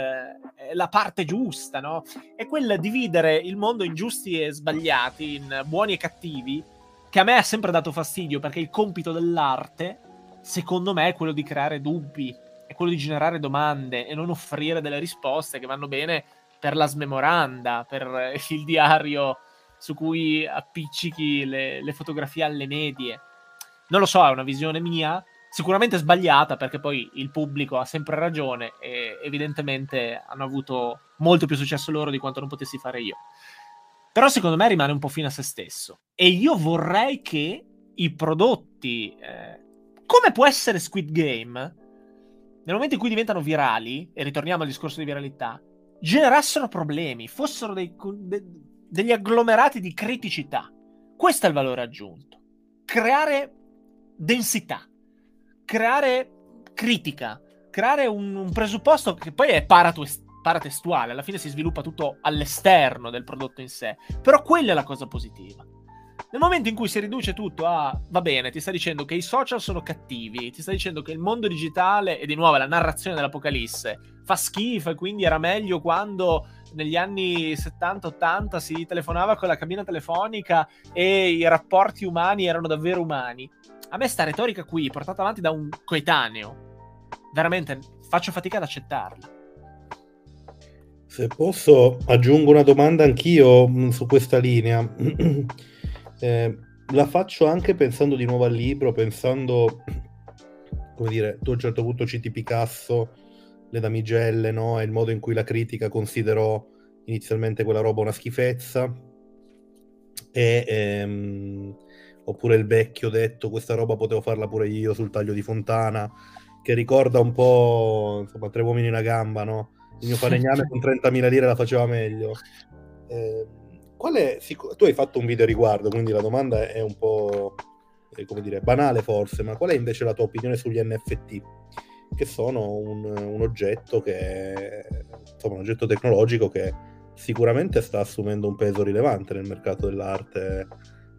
è, la parte giusta, no? È quella dividere il mondo in giusti e sbagliati, in buoni e cattivi, che a me ha sempre dato fastidio perché il compito dell'arte, secondo me, è quello di creare dubbi, è quello di generare domande e non offrire delle risposte che vanno bene per la smemoranda, per il diario su cui appiccichi le, le fotografie alle medie. Non lo so, è una visione mia, sicuramente sbagliata perché poi il pubblico ha sempre ragione e evidentemente hanno avuto molto più successo loro di quanto non potessi fare io. Però secondo me rimane un po' fine a se stesso e io vorrei che i prodotti, eh, come può essere Squid Game, nel momento in cui diventano virali, e ritorniamo al discorso di viralità, generassero problemi, fossero dei, de, degli agglomerati di criticità. Questo è il valore aggiunto. Creare densità creare critica, creare un, un presupposto che poi è paratest- paratestuale, alla fine si sviluppa tutto all'esterno del prodotto in sé, però quella è la cosa positiva. Nel momento in cui si riduce tutto a va bene, ti sta dicendo che i social sono cattivi, ti sta dicendo che il mondo digitale, e di nuovo la narrazione dell'apocalisse, fa schifo e quindi era meglio quando negli anni 70-80 si telefonava con la cabina telefonica e i rapporti umani erano davvero umani a me sta retorica qui, portata avanti da un coetaneo, veramente faccio fatica ad accettarla. Se posso, aggiungo una domanda anch'io mm, su questa linea. eh, la faccio anche pensando di nuovo al libro, pensando, come dire, tu a un certo punto citi Picasso, le damigelle, no? E il modo in cui la critica considerò inizialmente quella roba una schifezza. E ehm, oppure il vecchio detto questa roba potevo farla pure io sul taglio di Fontana, che ricorda un po' insomma tre uomini in una gamba, no? Il mio falegname con 30.000 lire la faceva meglio. Eh, è, tu hai fatto un video a riguardo, quindi la domanda è un po' eh, come dire, banale forse, ma qual è invece la tua opinione sugli NFT? Che sono un, un oggetto che insomma un oggetto tecnologico che sicuramente sta assumendo un peso rilevante nel mercato dell'arte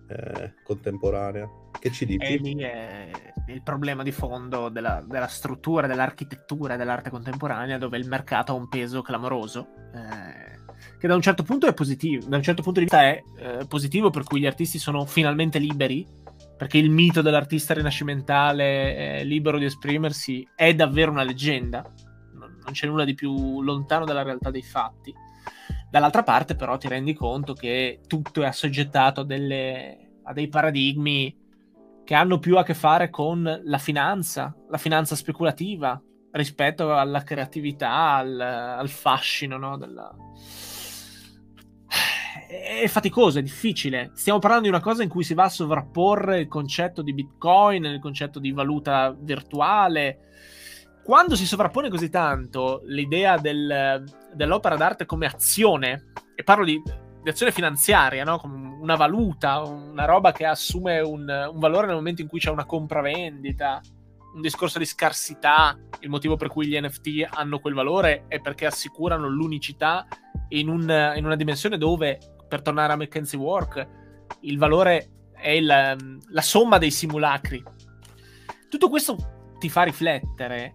eh, contemporanea. Che ci dici? E lì è il problema di fondo della, della, struttura, dell'architettura dell'arte contemporanea, dove il mercato ha un peso clamoroso. Eh, che da un certo punto è positivo, da un certo punto di vista è eh, positivo, per cui gli artisti sono finalmente liberi. Perché il mito dell'artista rinascimentale eh, libero di esprimersi è davvero una leggenda. Non, non c'è nulla di più lontano dalla realtà dei fatti Dall'altra parte però ti rendi conto che tutto è assoggettato a, delle, a dei paradigmi che hanno più a che fare con la finanza, la finanza speculativa, rispetto alla creatività, al, al fascino no? Della... È faticoso, è difficile. Stiamo parlando di una cosa in cui si va a sovrapporre il concetto di Bitcoin, il concetto di valuta virtuale, quando si sovrappone così tanto l'idea del, dell'opera d'arte come azione, e parlo di, di azione finanziaria, no? come una valuta, una roba che assume un, un, valore nel momento in cui c'è una compravendita, un discorso di scarsità, il motivo per cui gli NFT hanno quel valore è perché assicurano l'unicità in, un, in una dimensione dove, per tornare a Mackenzie Work, il valore è il, la somma dei simulacri. Tutto questo ti fa riflettere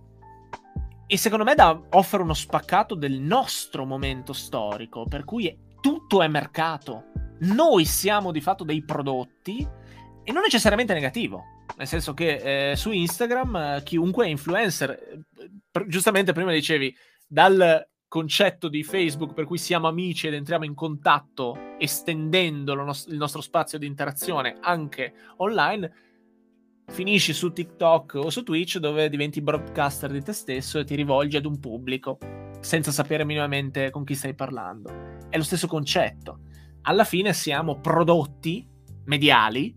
e secondo me da, offre uno spaccato del nostro momento storico, per cui tutto è mercato. Noi siamo di fatto dei prodotti e non necessariamente negativo. Nel senso che eh, su Instagram eh, chiunque è influencer. Eh, giustamente prima dicevi, dal concetto di Facebook per cui siamo amici ed entriamo in contatto estendendo no- il nostro spazio di interazione anche online, finisci su TikTok o su Twitch dove diventi broadcaster di te stesso e ti rivolgi ad un pubblico senza sapere minimamente con chi stai parlando. È lo stesso concetto. Alla fine siamo prodotti mediali,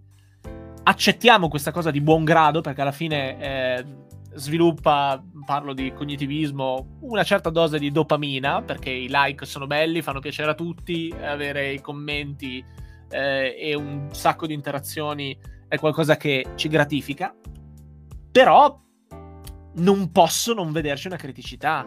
accettiamo questa cosa di buon grado perché alla fine eh, sviluppa, parlo di cognitivismo, una certa dose di dopamina perché i like sono belli, fanno piacere a tutti, avere i commenti eh, e un sacco di interazioni è qualcosa che ci gratifica, però non posso non vederci una criticità.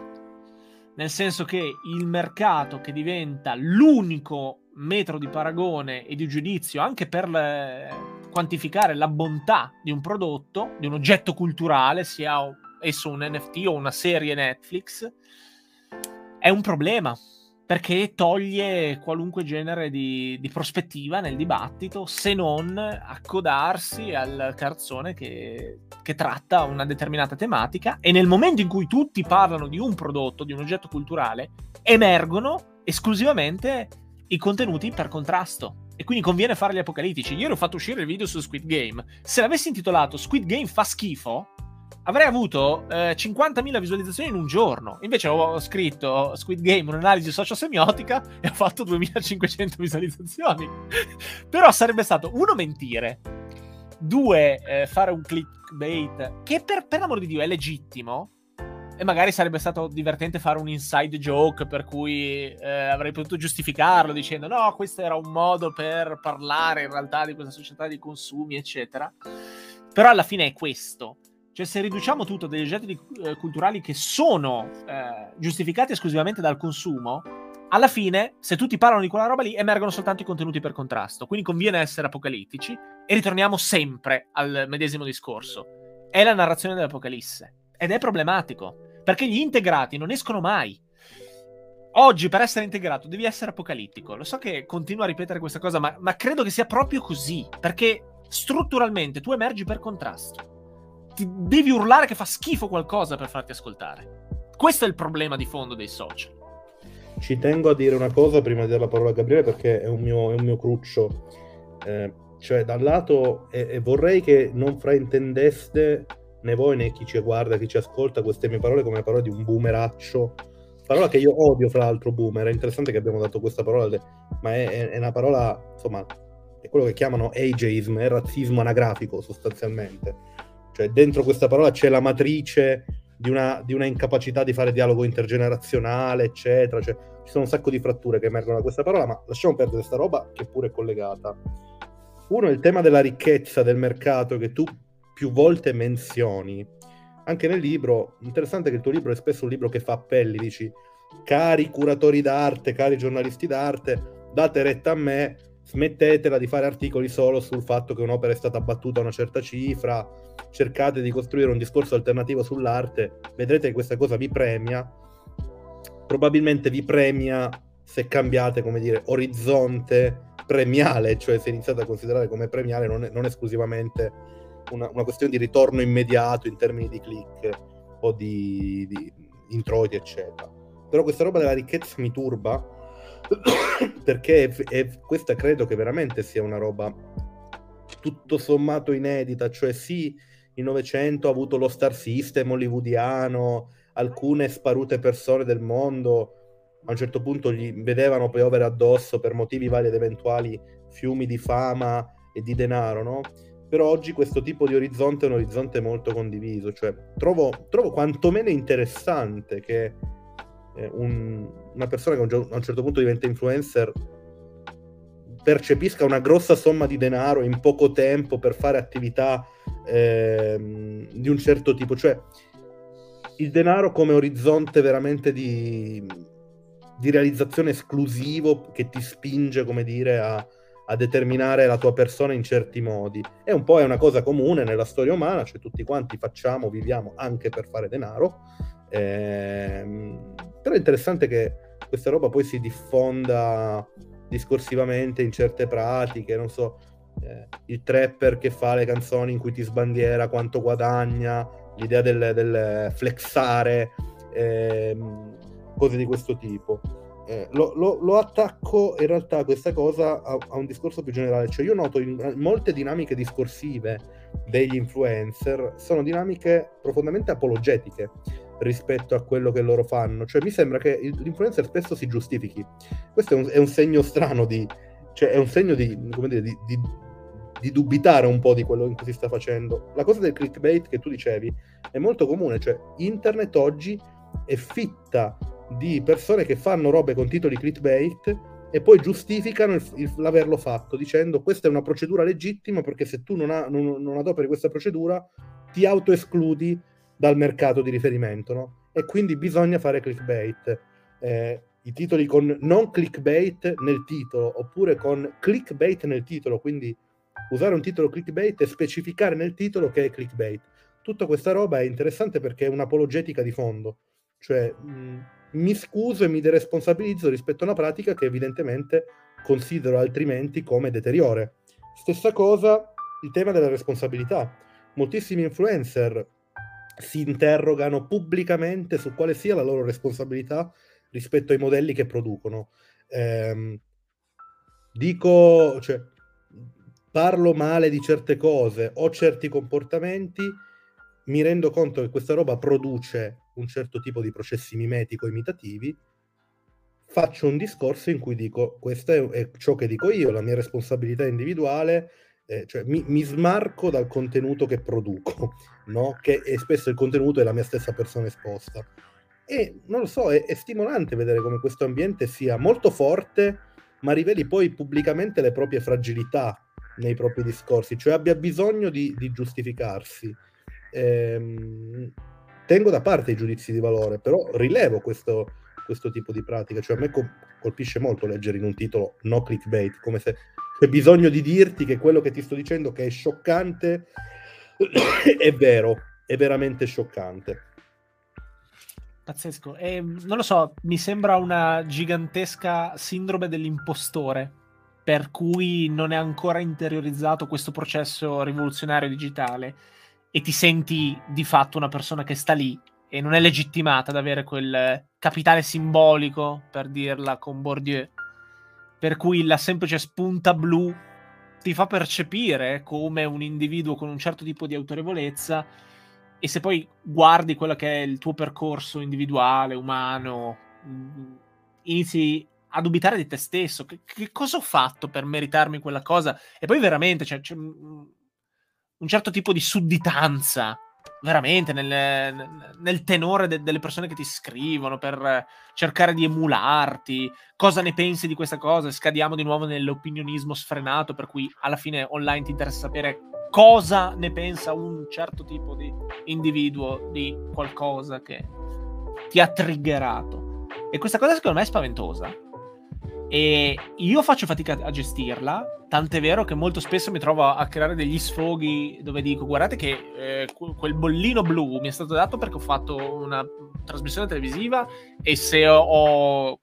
Nel senso che il mercato che diventa l'unico metro di paragone e di giudizio anche per le... quantificare la bontà di un prodotto, di un oggetto culturale, sia esso un NFT o una serie Netflix, è un problema perché toglie qualunque genere di, di, prospettiva nel dibattito se non accodarsi al carzone che, che, tratta una determinata tematica e nel momento in cui tutti parlano di un prodotto, di un oggetto culturale, emergono esclusivamente i contenuti per contrasto. E quindi conviene fare gli apocalittici. Ieri ho fatto uscire il video su Squid Game. Se l'avessi intitolato Squid Game fa schifo, avrei avuto eh, 50.000 visualizzazioni in un giorno. Invece ho scritto Squid Game, un'analisi sociosemiotica e ho fatto 2.500 visualizzazioni. Però sarebbe stato uno mentire, due eh, fare un clickbait che per, per l'amor di Dio è legittimo. E magari sarebbe stato divertente fare un inside joke per cui eh, avrei potuto giustificarlo dicendo no, questo era un modo per parlare in realtà di questa società di consumi, eccetera. Però alla fine è questo cioè, se riduciamo tutto a degli oggetti eh, culturali che sono eh, giustificati esclusivamente dal consumo, alla fine, se tutti parlano di quella roba lì, emergono soltanto i contenuti per contrasto. Quindi conviene essere apocalittici e ritorniamo sempre al medesimo discorso. È la narrazione dell'Apocalisse. Ed è problematico, perché gli integrati non escono mai. Oggi, per essere integrato, devi essere apocalittico. Lo so che continuo a ripetere questa cosa, ma, ma credo che sia proprio così, perché strutturalmente tu emergi per contrasto ti devi urlare che fa schifo qualcosa per farti ascoltare. Questo è il problema di fondo dei social. Ci tengo a dire una cosa prima di dare la parola a Gabriele perché è un mio, è un mio cruccio. Eh, cioè, da un lato, e, e vorrei che non fraintendeste né voi né chi ci guarda, chi ci ascolta queste mie parole come parole di un boomeraccio. Parola che io odio, fra l'altro, boomer. È interessante che abbiamo dato questa parola, ma è, è una parola, insomma, è quello che chiamano ageism, è razzismo anagrafico sostanzialmente cioè, dentro questa parola c'è la matrice di una, di una incapacità di fare dialogo intergenerazionale, eccetera. Cioè, ci sono un sacco di fratture che emergono da questa parola, ma lasciamo perdere questa roba che pure è collegata. Uno, il tema della ricchezza del mercato che tu più volte menzioni. Anche nel libro, interessante che il tuo libro è spesso un libro che fa appelli, dici, cari curatori d'arte, cari giornalisti d'arte, date retta a me, smettetela di fare articoli solo sul fatto che un'opera è stata battuta a una certa cifra, cercate di costruire un discorso alternativo sull'arte, vedrete che questa cosa vi premia, probabilmente vi premia se cambiate, come dire, orizzonte premiale, cioè se iniziate a considerare come premiale non, non esclusivamente una, una, questione di ritorno immediato in termini di click o di, di introiti, eccetera. Però questa roba della ricchezza mi turba perché è, è, questa credo che veramente sia una roba tutto sommato inedita, cioè sì, il Novecento ha avuto lo star system hollywoodiano, alcune sparute persone del mondo a un certo punto gli vedevano piovere addosso per motivi vari ed eventuali fiumi di fama e di denaro, no? Però oggi questo tipo di orizzonte è un orizzonte molto condiviso, cioè trovo, trovo quantomeno interessante che eh, un, una persona che a un certo punto diventa influencer percepisca una grossa somma di denaro in poco tempo per fare attività ehm, di un certo tipo, cioè il denaro come orizzonte veramente di, di realizzazione esclusivo che ti spinge, come dire, a, a, determinare la tua persona in certi modi. È un po' è una cosa comune nella storia umana, cioè tutti quanti facciamo, viviamo anche per fare denaro. Ehm, però è interessante che questa roba poi si diffonda discorsivamente in certe pratiche, non so, eh, il trapper che fa le canzoni in cui ti sbandiera quanto guadagna, l'idea del, del flexare, eh, cose di questo tipo. Eh, lo, lo, lo, attacco in realtà questa cosa a, a, un discorso più generale, cioè io noto in molte dinamiche discorsive degli influencer sono dinamiche profondamente apologetiche rispetto a quello che loro fanno, cioè mi sembra che l'influencer spesso si giustifichi. Questo è un, è un segno strano di, cioè è un segno di, come dire, di, di di dubitare un po' di quello in cui si sta facendo. La cosa del clickbait che tu dicevi è molto comune, cioè internet oggi è fitta di persone che fanno robe con titoli clickbait e poi giustificano il, il, l'averlo fatto dicendo questa è una procedura legittima perché se tu non, ha, non, non adoperi questa procedura ti autoescludi dal mercato di riferimento no? e quindi bisogna fare clickbait. Eh, I titoli con non clickbait nel titolo oppure con clickbait nel titolo, quindi usare un titolo clickbait e specificare nel titolo che è clickbait. Tutta questa roba è interessante perché è un'apologetica di fondo, cioè mh, mi scuso e mi deresponsabilizzo rispetto a una pratica che evidentemente considero altrimenti come deteriore. Stessa cosa il tema della responsabilità. Moltissimi influencer si interrogano pubblicamente su quale sia la loro responsabilità rispetto ai modelli che producono. Eh, dico, cioè, parlo male di certe cose o certi comportamenti, mi rendo conto che questa roba produce un certo tipo di processi mimetico-imitativi, faccio un discorso in cui dico questo è, è ciò che dico io, la mia responsabilità individuale, eh, cioè mi, mi, smarco dal contenuto che produco, no? che è spesso il contenuto è la mia stessa persona esposta. E non lo so, è, è stimolante vedere come questo ambiente sia molto forte, ma riveli poi pubblicamente le proprie fragilità nei propri discorsi, cioè abbia bisogno di, di giustificarsi. Ehm, tengo da parte i giudizi di valore, però rilevo questo, questo tipo di pratica, cioè a me co- colpisce molto leggere in un titolo no clickbait, come se c'è bisogno di dirti che quello che ti sto dicendo che è scioccante è vero, è veramente scioccante. Pazzesco. E, non lo so, mi sembra una gigantesca sindrome dell'impostore per cui non è ancora interiorizzato questo processo rivoluzionario digitale e ti senti di fatto una persona che sta lì e non è legittimata ad avere quel capitale simbolico, per dirla con Bourdieu, per cui la semplice spunta blu ti fa percepire come un individuo con un certo tipo di autorevolezza e se poi guardi quello che è il tuo percorso individuale, umano, mm, inizi a dubitare di te stesso. Che, che, cosa ho fatto per meritarmi quella cosa? E poi veramente cioè, c'è un certo tipo di sudditanza, veramente, nel, nel tenore de, delle persone che ti scrivono per cercare di emularti. Cosa ne pensi di questa cosa? Scadiamo di nuovo nell'opinionismo sfrenato, per cui alla fine online ti interessa sapere cosa ne pensa un certo tipo di individuo di qualcosa che ti ha triggerato. E questa cosa secondo me è spaventosa e io faccio fatica a gestirla, tant'è vero che molto spesso mi trovo a creare degli sfoghi dove dico guardate che eh, quel bollino blu mi è stato dato perché ho fatto una trasmissione televisiva e se ho,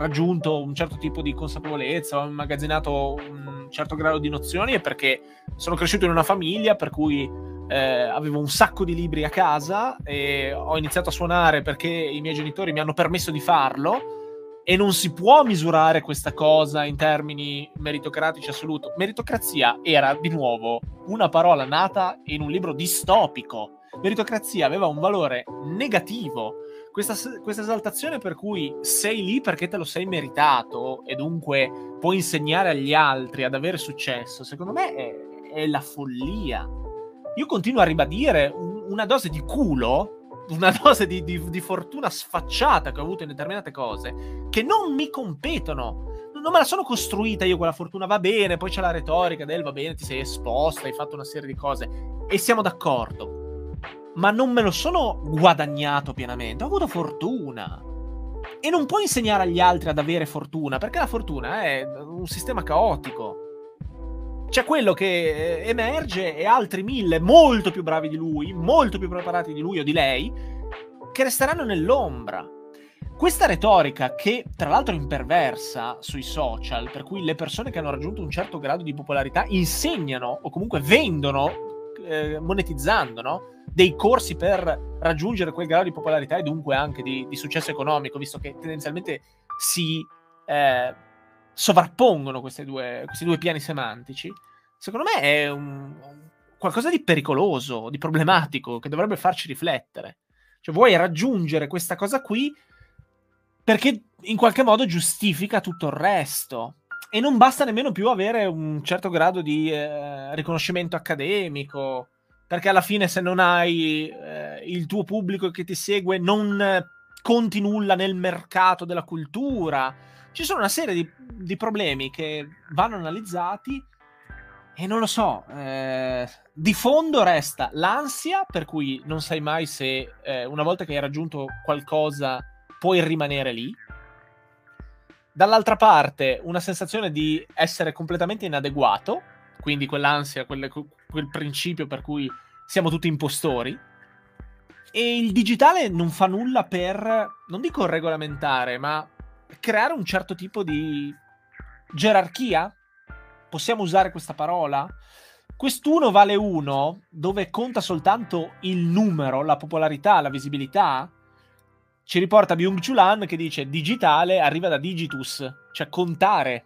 raggiunto un certo tipo di consapevolezza, ho immagazzinato un certo grado di nozioni è perché sono cresciuto in una famiglia per cui eh, avevo un sacco di libri a casa e ho iniziato a suonare perché i miei genitori mi hanno permesso di farlo e non si può misurare questa cosa in termini meritocratici assoluto. Meritocrazia era di nuovo una parola nata in un libro distopico. Meritocrazia aveva un valore negativo. Questa, questa esaltazione per cui sei lì perché te lo sei meritato e dunque puoi insegnare agli altri ad avere successo, secondo me è, è la follia. Io continuo a ribadire un, una dose di culo una dose di, di, di, fortuna sfacciata che ho avuto in determinate cose che non mi competono. non me la sono costruita io quella fortuna, va bene, poi c'è la retorica del va bene, ti sei esposta, hai fatto una serie di cose e siamo d'accordo. Ma non me lo sono guadagnato pienamente, ho avuto fortuna. E non puoi insegnare agli altri ad avere fortuna, perché la fortuna è un sistema caotico. C'è quello che eh, emerge e altri mille molto più bravi di lui, molto più preparati di lui o di lei, che resteranno nell'ombra. Questa retorica, che tra l'altro è imperversa sui social, per cui le persone che hanno raggiunto un certo grado di popolarità insegnano o comunque vendono, eh, monetizzando, no? dei corsi per raggiungere quel grado di popolarità e dunque anche di, di successo economico, visto che tendenzialmente si eh, sovrappongono due, questi due piani semantici, secondo me è un, qualcosa di pericoloso, di problematico, che dovrebbe farci riflettere. Cioè, vuoi raggiungere questa cosa qui perché in qualche modo giustifica tutto il resto. E non basta nemmeno più avere un certo grado di eh, riconoscimento accademico, perché alla fine se non hai eh, il tuo pubblico che ti segue non conti nulla nel mercato della cultura. Ci sono una serie di, di problemi che vanno analizzati e non lo so, eh, di fondo resta l'ansia per cui non sai mai se eh, una volta che hai raggiunto qualcosa puoi rimanere lì. Dall'altra parte una sensazione di essere completamente inadeguato, quindi quell'ansia, quelle, quel principio per cui siamo tutti impostori. E il digitale non fa nulla per, non dico regolamentare, ma creare un certo tipo di gerarchia? Possiamo usare questa parola? Quest'uno vale uno, dove conta soltanto il numero, la popolarità, la visibilità, ci riporta Byung-Chul Han che dice digitale arriva da digitus, cioè contare.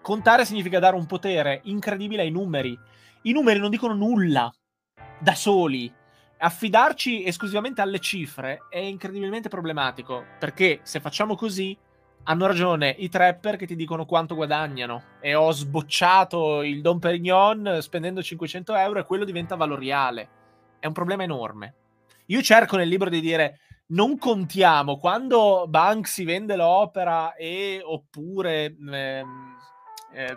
Contare significa dare un potere incredibile ai numeri. I numeri non dicono nulla da soli. Affidarci esclusivamente alle cifre è incredibilmente problematico, perché se facciamo così hanno ragione i trapper che ti dicono quanto guadagnano e ho sbocciato il Don Perignon spendendo 500 euro e quello diventa valoriale. È un problema enorme. Io cerco nel libro di dire non contiamo quando Banksy vende l'opera e oppure ehm, eh,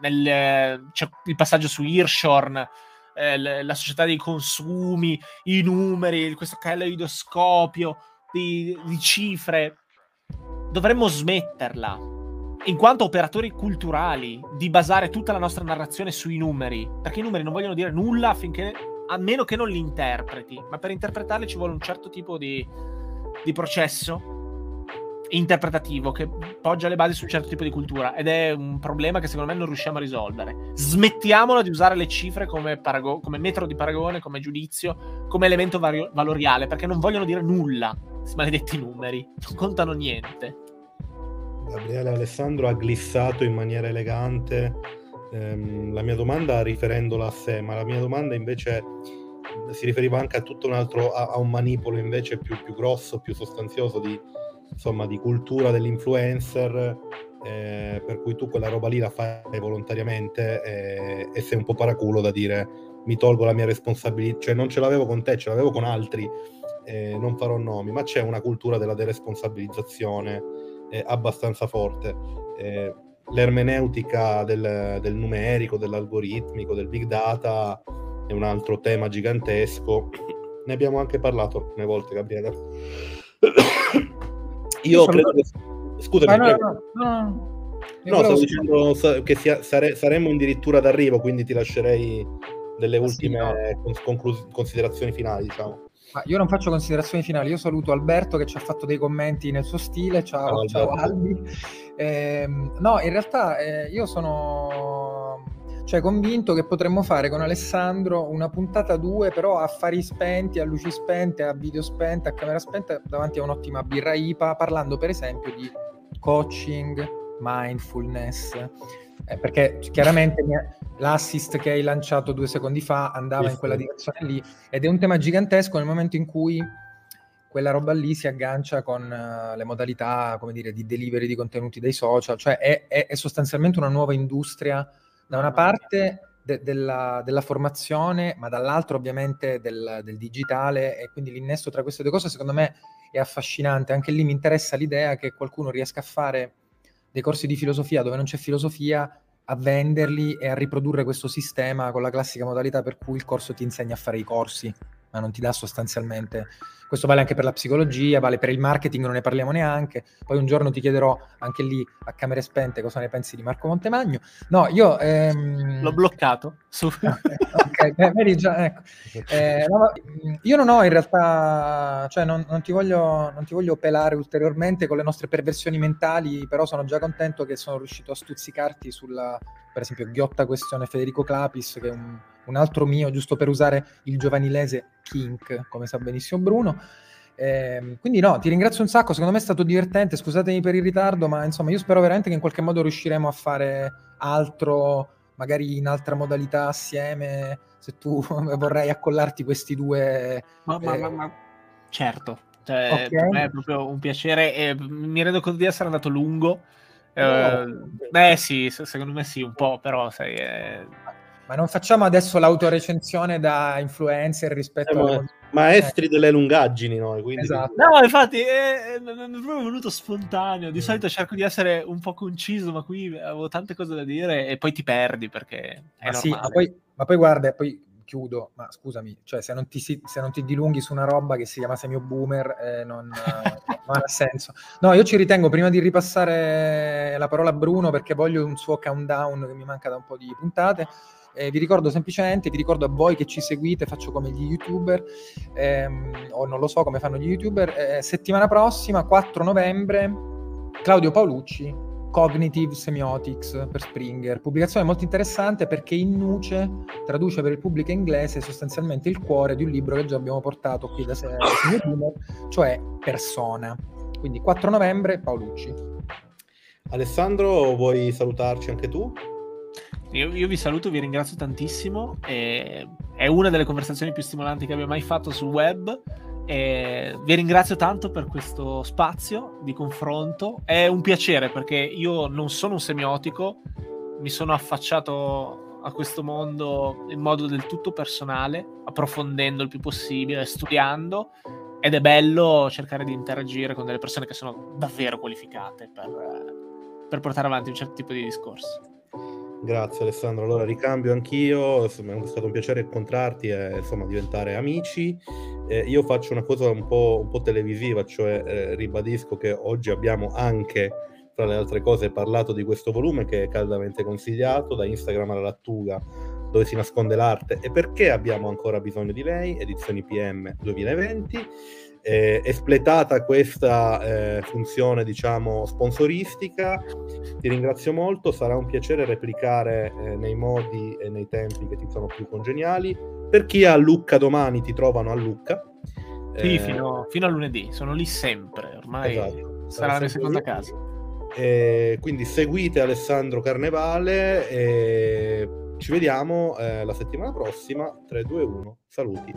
nel, c'è il passaggio su Hirschhorn eh, la società dei consumi, i numeri, questo caleidoscopio di, di cifre. Dovremmo smetterla, in quanto operatori culturali, di basare tutta la nostra narrazione sui numeri, perché i numeri non vogliono dire nulla affinché, a meno che non li interpreti, ma per interpretarli ci vuole un certo tipo di, di processo interpretativo che poggia le basi su un certo tipo di cultura. Ed è un problema che secondo me non riusciamo a risolvere. Smettiamola di usare le cifre come, parago- come metro di paragone, come giudizio, come elemento vario- valoriale, perché non vogliono dire nulla, questi maledetti numeri, non contano niente. Gabriele Alessandro ha glissato in maniera elegante ehm, la mia domanda riferendola a sé, ma la mia domanda invece si riferiva anche a tutto un altro, a, a un manipolo invece più, più grosso, più sostanzioso di insomma, di cultura dell'influencer, eh, per cui tu quella roba lì la fai volontariamente eh, e sei un po' paraculo da dire mi tolgo la mia responsabilità, cioè non ce l'avevo con te, ce l'avevo con altri, eh, non farò nomi, ma c'è una cultura della deresponsabilizzazione eh, abbastanza forte. Eh, l'ermeneutica del, del numerico, dell'algoritmico, del big data è un altro tema gigantesco. Ne abbiamo anche parlato alcune volte, Gabriele. Io credo che... Scusami, ah, no, no, no, no. stavo dicendo che sia, sare, saremmo addirittura d'arrivo, quindi ti lascerei delle ultime no. conclus- considerazioni finali, diciamo. Ma io non faccio considerazioni finali, io saluto Alberto che ci ha fatto dei commenti nel suo stile, ciao, ciao, ciao Albi. Eh, no, in realtà eh, io sono cioè convinto che potremmo fare con Alessandro una puntata 2 però a affari spenti, a luci spente, a video spente, a camera spenta davanti a un'ottima birra IPA parlando per esempio di coaching, mindfulness eh, perché chiaramente l'assist che hai lanciato due secondi fa andava in quella direzione lì ed è un tema gigantesco nel momento in cui quella roba lì si aggancia con uh, le modalità, come dire, di delivery di contenuti dei social, cioè è, è, è sostanzialmente una nuova industria da una parte de- della, della, formazione, ma dall'altro ovviamente del, del, digitale e quindi l'innesto tra queste due cose secondo me è affascinante. Anche lì mi interessa l'idea che qualcuno riesca a fare dei corsi di filosofia dove non c'è filosofia a venderli e a riprodurre questo sistema con la classica modalità per cui il corso ti insegna a fare i corsi, ma non ti dà sostanzialmente questo vale anche per la psicologia, vale per il marketing, non ne parliamo neanche. Poi un giorno ti chiederò anche lì a camere spente cosa ne pensi di Marco Montemagno. No, io... Ehm... L'ho bloccato. Su... ok, beh, vedi già, ecco. Eh, no, io non ho in realtà, cioè non, non, ti voglio, non ti voglio pelare ulteriormente con le nostre perversioni mentali, però sono già contento che sono riuscito a stuzzicarti sulla, per esempio, ghiotta questione Federico Clapis, che è un un altro mio, giusto per usare il giovanilese kink, come sa benissimo Bruno. Eh, quindi no, ti ringrazio un sacco, secondo me è stato divertente, scusatemi per il ritardo, ma insomma io spero veramente che in qualche modo riusciremo a fare altro, magari in altra modalità assieme, se tu vorrai accollarti questi due... Ma, eh... ma, ma, ma... certo, cioè, okay. per me è proprio un piacere e mi rendo conto di essere andato lungo. No. Eh, beh sì, secondo me sì, un po', però sai... Eh ma non facciamo adesso l'autorecensione da influencer rispetto Siamo a... Maestri eh. delle lungaggini noi, quindi... Esatto. No, infatti è, è, è, proprio venuto spontaneo. Di mm. solito cerco di essere un po' conciso, ma qui avevo tante cose da dire e poi ti perdi perché è ma, sì, ma, poi, ma poi guarda, poi chiudo, ma scusami, cioè se non ti, se non ti dilunghi su una roba che si chiama semio boomer eh, non, non, ha senso. No, io ci ritengo prima di ripassare la parola a Bruno perché voglio un suo countdown che mi manca da un po' di puntate. Eh, vi ricordo semplicemente, vi ricordo a voi che ci seguite, faccio come gli youtuber, ehm, o non lo so come fanno gli youtuber, eh, settimana prossima, 4 novembre, Claudio Paolucci, Cognitive Semiotics per Springer, pubblicazione molto interessante perché in nuce traduce per il pubblico inglese sostanzialmente il cuore di un libro che già abbiamo portato qui da Boomer, cioè Persona. Quindi 4 novembre, Paolucci. Alessandro, vuoi salutarci anche tu? Io, io, vi saluto, vi ringrazio tantissimo. è una delle conversazioni più stimolanti che abbia mai fatto sul web. E vi ringrazio tanto per questo spazio di confronto. È un piacere perché io non sono un semiotico, mi sono affacciato a questo mondo in modo del tutto personale, approfondendo il più possibile, studiando. Ed è bello cercare di interagire con delle persone che sono davvero qualificate per, per portare avanti un certo tipo di discorso. Grazie Alessandro, allora ricambio anch'io, insomma, è stato un piacere incontrarti e insomma, diventare amici. Eh, io faccio una cosa un po', un po televisiva, cioè eh, ribadisco che oggi abbiamo anche, tra le altre cose, parlato di questo volume che è caldamente consigliato da Instagram alla Lattuga, dove si nasconde l'arte. E perché abbiamo ancora bisogno di lei, edizioni PM 2020 eh, espletata questa eh, funzione, diciamo, sponsoristica. Ti ringrazio molto, sarà un piacere replicare eh, nei modi e nei tempi che ti sono più congeniali. Per chi è a Lucca domani, ti trovano a Lucca. Sì, eh, fino, fino, a lunedì, sono lì sempre, ormai esatto, sarà la mia seconda lì. casa. E quindi seguite Alessandro Carnevale e ci vediamo eh, la settimana prossima. 3, 2, 1, saluti.